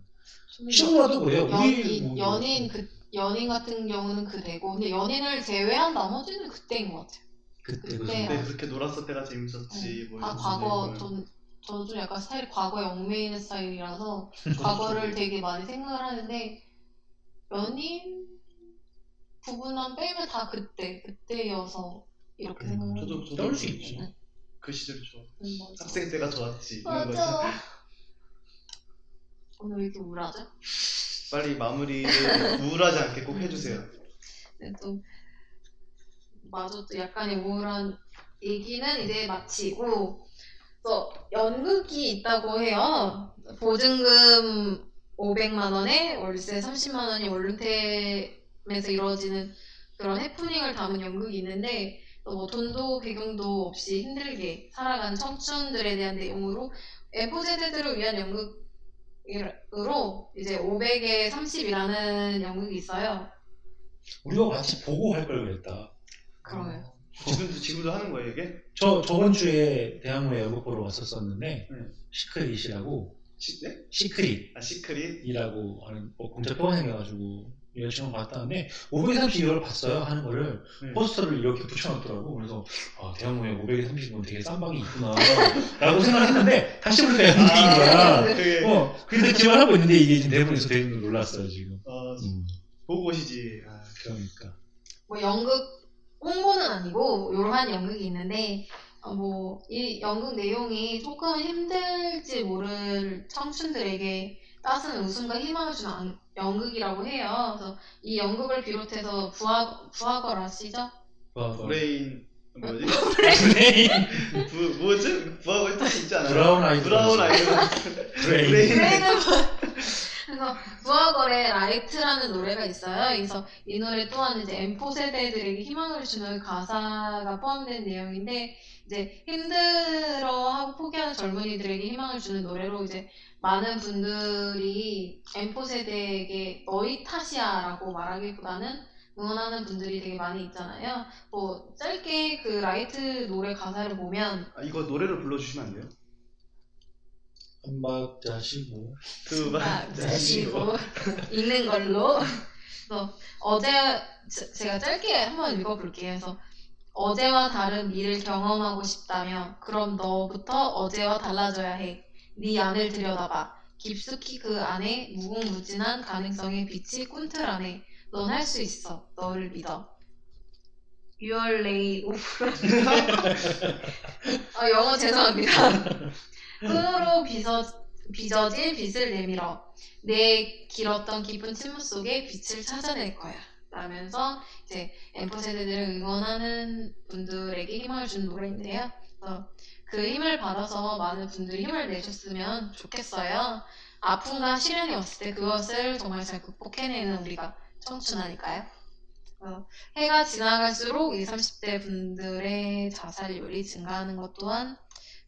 좀 친구라도 그래요 우리 연, 뭐- 연인 그 연인 같은 경우는 그대고 근데 연인을 제외한 나머지는 그때인 것 같아요. 그때 그 그때 그때 그렇게 놀았을 때가 재밌었지. 뭐다 이런 과거 생각을. 전 저도 좀 약간 스타일이 과거에 얽매이는 스타일이라서 [LAUGHS] 과거를 되게 많이 생각을 하는데 연인 부분만 빼면 다 그때 그때여서 이렇게 음, 생각을 저도. 저도 떠올 수 있지. 그 시절이 좋아. 음. 학생 때가 좋았지. 맞아. 오늘 왜 이렇게 우울하죠? 빨리 마무리를 [LAUGHS] 우울하지 않게 꼭 해주세요. 네, 또 마저 또 약간의 우울한 얘기는 이제 마치고 또 연극이 있다고 해요. 보증금 500만 원에 월세 30만 원이 원룸템에서 이루어지는 그런 해프닝을 담은 연극이 있는데 또뭐 돈도 배경도 없이 힘들게 살아가는 청춘들에 대한 내용으로 F세대들을 위한 연극 으로 이제 500에 30이라는 연극이 있어요. 우리가 같이 보고 할 걸 그랬다. 그러면 지금도 지금도 하는 거예요 이게? 저 저번 주에 대학로에 연극 보러 왔었었는데 네. 시크릿이라고 시, 네? 시크릿 아 시크릿? 이라고 하는 뭐 공짜 표가 생겨가지고 여자친구 봤다는데 532를 봤어요. 하는 거를 네. 포스터를 이렇게 붙여놨더라고. 그래서 아 대학로에 530은 되게 싼 방이 있구나. [LAUGHS] 라고 생각을 했는데 다시 보니까 연극인 거야. 그게 어, 그래서 기만 하고 있는데 이게 지금 대본에서 대중도 놀랐어요 지금. 어, 음, 보고 오시지. 아, 그러니까. 뭐 연극 홍보는 아니고 이러한 연극이 있는데 어, 뭐이 연극 내용이 조금 힘들지 모를 청춘들에게 따스한 웃음과 희망을 주는 안- 연극이라고 해요. 그래서 이 연극을 비롯해서 브아 브아걸 아시죠? 와, 브레인 뭐지? [LAUGHS] 브레인 부 뭐지? 브아걸 뜻이 있지 않아요? 브라운 아이드 브라운 아이드. 브레인 브레인. 그래서 브아걸의 Light라는 노래가 있어요. 그래서 이 노래 또한 이제 N포 세대들에게 희망을 주는 가사가 포함된 내용인데 이제 힘들어하고 포기하는 젊은이들에게 희망을 주는 노래로 이제 많은 분들이 N포 세대에게 너희 탓이야라고 말하기보다는 응원하는 분들이 되게 많이 있잖아요. 뭐 짧게 그 Light 노래 가사를 보면 아, 이거 노래를 불러주시면 안 돼요? 한 박자 쉬고 말. 자 쉬고 읽는 걸로. 그래서 어제 제- 제가 짧게 한번 읽어볼게요. 그래서 어제와 다른 미를 경험하고 싶다면 그럼 너부터 어제와 달라져야 해. 네 안을 들여다봐. 깊숙이 그 안에 무궁무진한 가능성의 빛이 꿈틀하네. 넌 할 수 있어. 너를 믿어. Lay [LAUGHS] over. 아, 영어 죄송합니다. 끈으로 빚어, 빚어진 빛을 내밀어 내 길었던 깊은 침묵 속에 빛을 찾아낼 거야. 라면서 이제 엠포 세대들을 응원하는 분들에게 힘을 준 노래인데요. 그 힘을 받아서 많은 분들이 힘을 내줬으면 좋겠어요. 아픔과 시련이 왔을 때 그것을 정말 잘 극복해내는 우리가 청춘 아닐까요? 어, 해가 지나갈수록 20, 30대 분들의 자살률이 증가하는 것 또한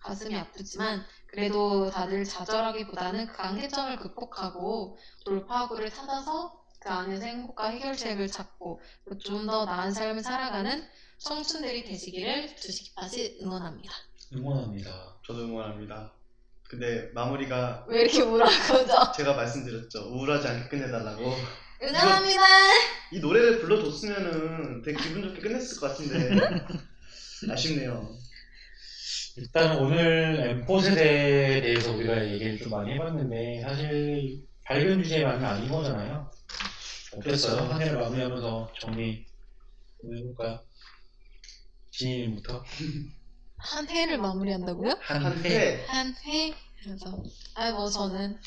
가슴이 아프지만 그래도 다들 좌절하기보다는 그 강대점을 극복하고 돌파구를 찾아서 그 안에서 행복과 해결책을 찾고 좀 더 나은 삶을 살아가는 청춘들이 되시기를 주식팟이 응원합니다. 응원합니다 저도 응원합니다. 근데 마무리가 왜 이렇게 우울한 거죠? [LAUGHS] 제가 말씀드렸죠. 우울하지 않게 끝내달라고. 응원합니다. 이 노래를 불러줬으면은 되게 기분 좋게 끝냈을 것 같은데 아쉽네요. 일단 오늘 M4 세대에 대해서 우리가 얘기를 좀 많이 해봤는데 사실 발견 주제만은 아닌 거잖아요. 어땠어요? 한 해를 마무리하면서 정리 좀 해볼까요? 진이부터 한 회를 마무리한다고요? 한 해. 한때 한 회? 그래서 아 뭐 저는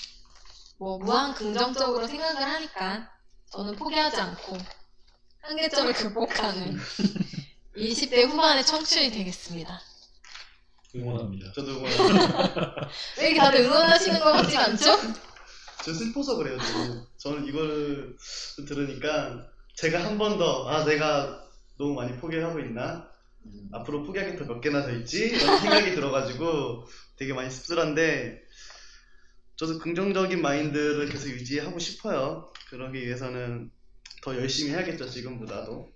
뭐 무한 긍정적으로 생각을 하니까 저는 포기하지 않고 한계점을 [LAUGHS] 극복하는 [LAUGHS] 20대 후반의 청춘이 되겠습니다. 응원합니다. 저도 응원합니다. [LAUGHS] 왜 이렇게 다들 응원하시는 것 같지 않죠? 저 슬퍼서 그래요. 저는, 저는 이걸 들으니까 제가 한 번 더 아 내가 너무 많이 포기하고 있나? 앞으로 포기하기 더 몇 개나 더 있지? 이런 생각이 들어가지고 되게 많이 씁쓸한데 저도 긍정적인 마인드를 계속 유지하고 싶어요. 그러기 위해서는 더 열심히 해야겠죠, 지금보다도.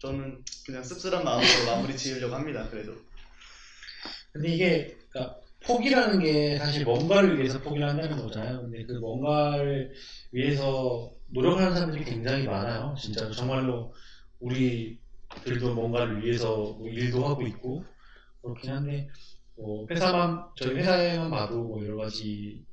저는 그냥 씁쓸한 마음으로 마무리 지으려고 합니다, 그래도. 근데 이게 그러니까 포기라는 게 사실 뭔가를 위해서 포기를 한다는 거잖아요. 근데 그 뭔가를 위해서 노력하는 사람들이 굉장히 많아요. 진짜로 정말로 우리들도 뭔가를 위해서 뭐 일도 하고 있고 그렇긴 한데 뭐 회사만 저희 회사에만 봐도 뭐 여러 가지를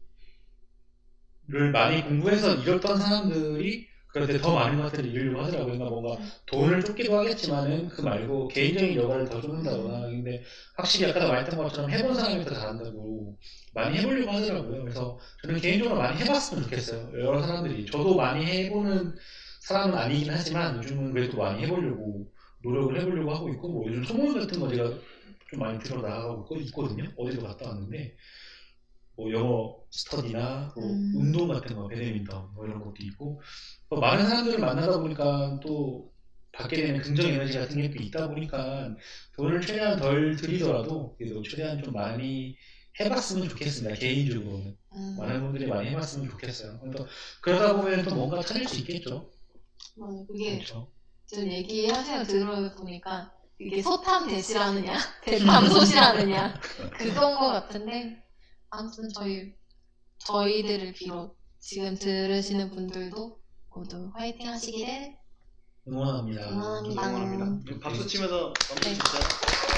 많이 공부해서 이뤘던 사람들이 때더 많은 것들을 이루려고 하더라고요. 그러니까 뭔가 돈을 쫓기도 하겠지만은 그 말고 개인적인 여가를 더 쫓는다거나 근데 확실히 아까 말했던 것처럼 해본 사람이 더 잘한다고 많이 해보려고 하더라고요. 그래서 저는 개인적으로 많이 해봤으면 좋겠어요. 여러 사람들이 저도 많이 해보는 사람은 아니긴 하지만 요즘은 그래도 많이 해보려고 노력을 해보려고 하고 있고 뭐 요즘 소모임 같은 거 제가 좀 많이 들어 나가고 있거- 있거든요. 어디로 갔다 왔는데 뭐 영어 스터디나 뭐 음. 운동 같은 거 배드민턴 뭐 이런 것도 있고. 뭐 많은 사람들을 만나다 보니까 또 받게 되는 긍정 에너지 같은 게 또 있다 보니까 돈을 최대한 덜 들이더라도 그래도 최대한 좀 많이 해봤으면 좋겠습니다 개인적으로는. 음, 많은 분들이 많이 해봤으면 좋겠어요. 그래서 그러다 보면 또 뭔가 찾을 수 있겠죠? 맞아요. 그게 그렇죠. 좀 얘기 하시는 들어보니까 이게 소탐 대시라느냐? [LAUGHS] 대탐 소시라느냐? [LAUGHS] 그건 것 같은데 아무튼 저희 저희들을 비롯 지금 들으시는 분들도 모두 화이팅 하시기를 응원합니다 응원합니다. 응원합니다. 박수 치면서 마무리 네. 진짜